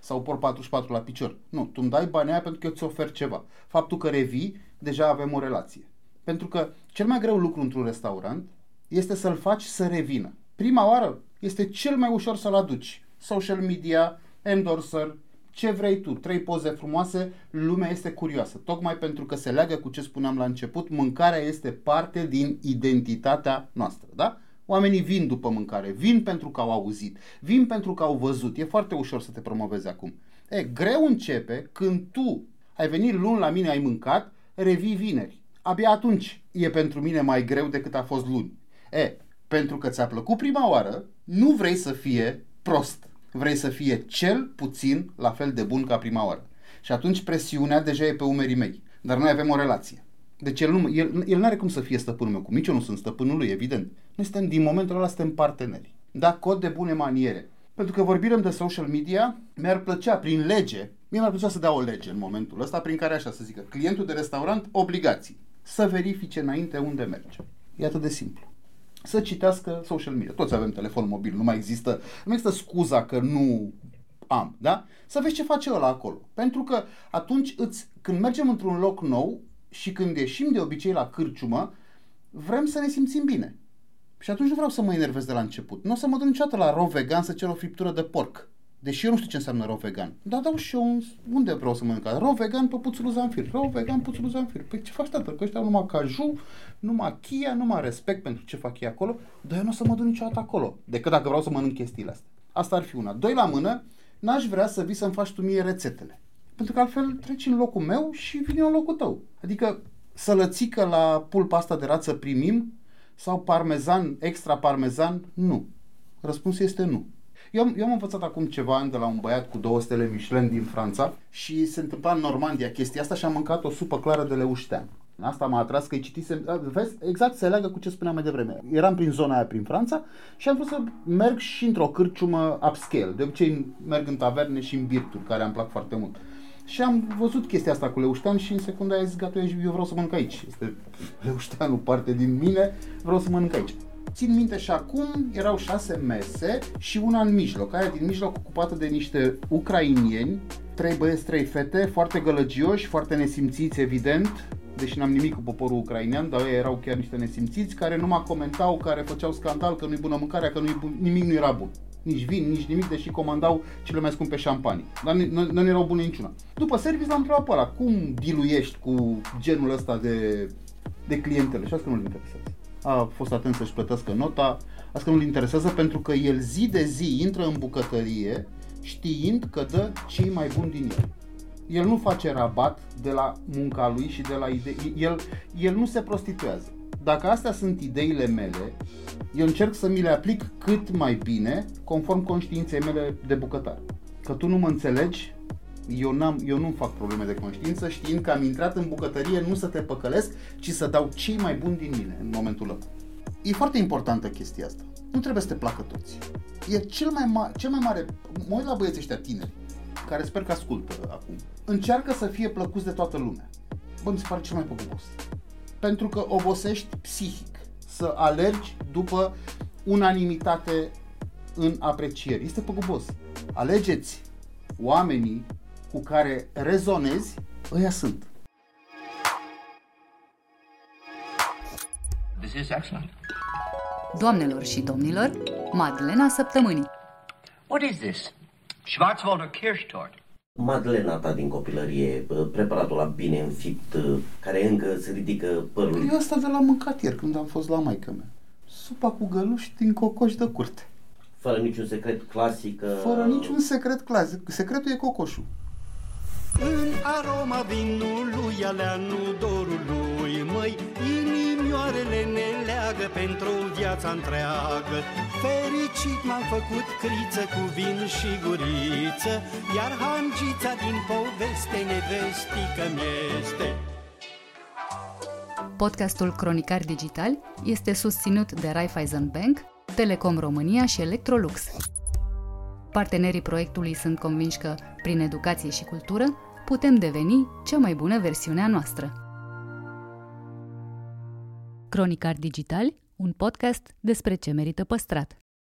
sau por 44 la picior. Nu, tu îmi dai banii aia pentru că eu ți ofer ceva. Faptul că revii, deja avem o relație. Pentru că cel mai greu lucru într-un restaurant este să-l faci să revină. Prima oară este cel mai ușor să-l aduci. Social media, endorser, ce vrei tu, trei poze frumoase, lumea este curioasă. Tocmai pentru că se leagă cu ce spuneam la început, mâncarea este parte din identitatea noastră, da? Oamenii vin după mâncare, vin pentru că au auzit, vin pentru că au văzut. E foarte ușor să te promovezi acum. E, greu începe când tu ai venit luni la mine, ai mâncat, revii vineri. Abia atunci e pentru mine mai greu decât a fost luni. E, pentru că ți-a plăcut prima oară, nu vrei să fie prost. Vrei să fie cel puțin la fel de bun ca prima oară. Și atunci presiunea deja e pe umerii mei. Dar noi avem o relație. Deci el nu el, el are cum să fie stăpânul meu, cum nici eu nu sunt stăpânul lui, evident. Noi suntem, din momentul ăla, suntem parteneri. Da, cod de bune maniere. Pentru că vorbim de social media, mi-ar plăcea, prin lege, mie mi-ar plăcea să dea o lege în momentul ăsta, prin care așa să zică, clientul de restaurant, obligații. Să verifice înainte unde merge. E atât de simplu. Să citească social media. Toți avem telefon mobil, nu mai există, nu există scuza că nu am, da? Să vezi ce face ăla acolo. Pentru că atunci îți, când mergem într-un loc nou, și când ieșim de obicei la cârciumă, vrem să ne simțim bine. Și atunci nu vreau să mă enervez de la început. Nu o să mă duc niciodată la ro vegan să cer o friptură de porc. Deși eu nu știu ce înseamnă ro vegan. Dar dau și eu un... unde vreau să mănânc? Ro vegan pe puțul zanfir. Ro vegan puțul zanfir. Păi ce faci, tată? Că ăștia au numai caju, numai chia, numai respect pentru ce fac ei acolo. Dar eu nu o să mă duc niciodată acolo. Decât dacă vreau să mănânc chestiile astea. Asta ar fi una. Doi la mână, n-aș vrea să vii să-mi faci tu mie rețetele. Pentru că altfel treci în locul meu și vine în locul tău. Adică sălățică la pulpa asta de rață primim sau parmezan, extra parmezan? Nu. Răspunsul este nu. Eu, eu am învățat acum ceva ani de la un băiat cu două stele Michelin din Franța și se întâmpla în Normandia chestia asta și am mâncat o supă clară de leuștean. Asta m-a atras că îi citisem, vezi, exact se leagă cu ce spuneam mai devreme. Eram prin zona aia prin Franța și am vrut să merg și într-o cârciumă upscale. De obicei merg în taverne și în birturi, care îmi plac foarte mult. Și am văzut chestia asta cu Leuștean și în secunda aia zis, gata, eu vreau să mănânc aici. Este Leușteanul parte din mine, vreau să mănânc aici. Țin minte și acum erau șase mese și una în mijloc. Aia din mijloc ocupată de niște ucrainieni, trei băieți, trei fete, foarte gălăgioși, foarte nesimțiți, evident, deși n-am nimic cu poporul ucrainean, dar ei erau chiar niște nesimțiți, care numai comentau, care făceau scandal că nu-i bună mâncarea, că nu bun, nimic nu era bun nici vin, nici nimic, deși comandau cele mai scumpe șampanii. Dar nu, nu erau bune niciuna. După service l-am întrebat pe ăla, cum diluiești cu genul ăsta de, de clientele? Și asta nu-l interesează. A fost atent să-și plătească nota, asta nu-l interesează pentru că el zi de zi intră în bucătărie știind că dă cei mai buni din el. El nu face rabat de la munca lui și de la idei. El, el nu se prostituează dacă astea sunt ideile mele, eu încerc să mi le aplic cât mai bine, conform conștiinței mele de bucătar. Că tu nu mă înțelegi, eu, n-am, eu nu fac probleme de conștiință știind că am intrat în bucătărie nu să te păcălesc, ci să dau cei mai buni din mine în momentul ăla. E foarte importantă chestia asta. Nu trebuie să te placă toți. E cel mai, ma- cel mai mare... Mă uit la băieții ăștia tineri care sper că ascultă acum, încearcă să fie plăcuți de toată lumea. Bă, mi se pare cel mai păcătos. Pentru că obosești psihic să alergi după unanimitate în aprecieri. Este păgubos. Alegeți oamenii cu care rezonezi, ăia sunt. This is excellent. Doamnelor și domnilor, Madlena Săptămânii. What is this? Schwarzwälder Kirschtorte. Madlena ta din copilărie, uh, preparatul la bine înfipt, uh, care încă se ridică părul. Eu asta de la mâncat ieri când am fost la maică mea. Supa cu găluși din cocoș de curte. Fără niciun secret clasic. uh, Fără niciun secret clasic. Secretul e cocoșul. În aroma vinului, aleanul dorului, măi, inimioarele ne leagă pentru viața întreagă. Fericit m-am făcut criță cu vin și guriță, iar hangița din poveste nevestică mi-este. Podcastul Cronicar Digital este susținut de Raiffeisen Bank, Telecom România și Electrolux. Partenerii proiectului sunt convinși că, prin educație și cultură, putem deveni cea mai bună versiune a noastră. Cronicar Digital, un podcast despre ce merită păstrat.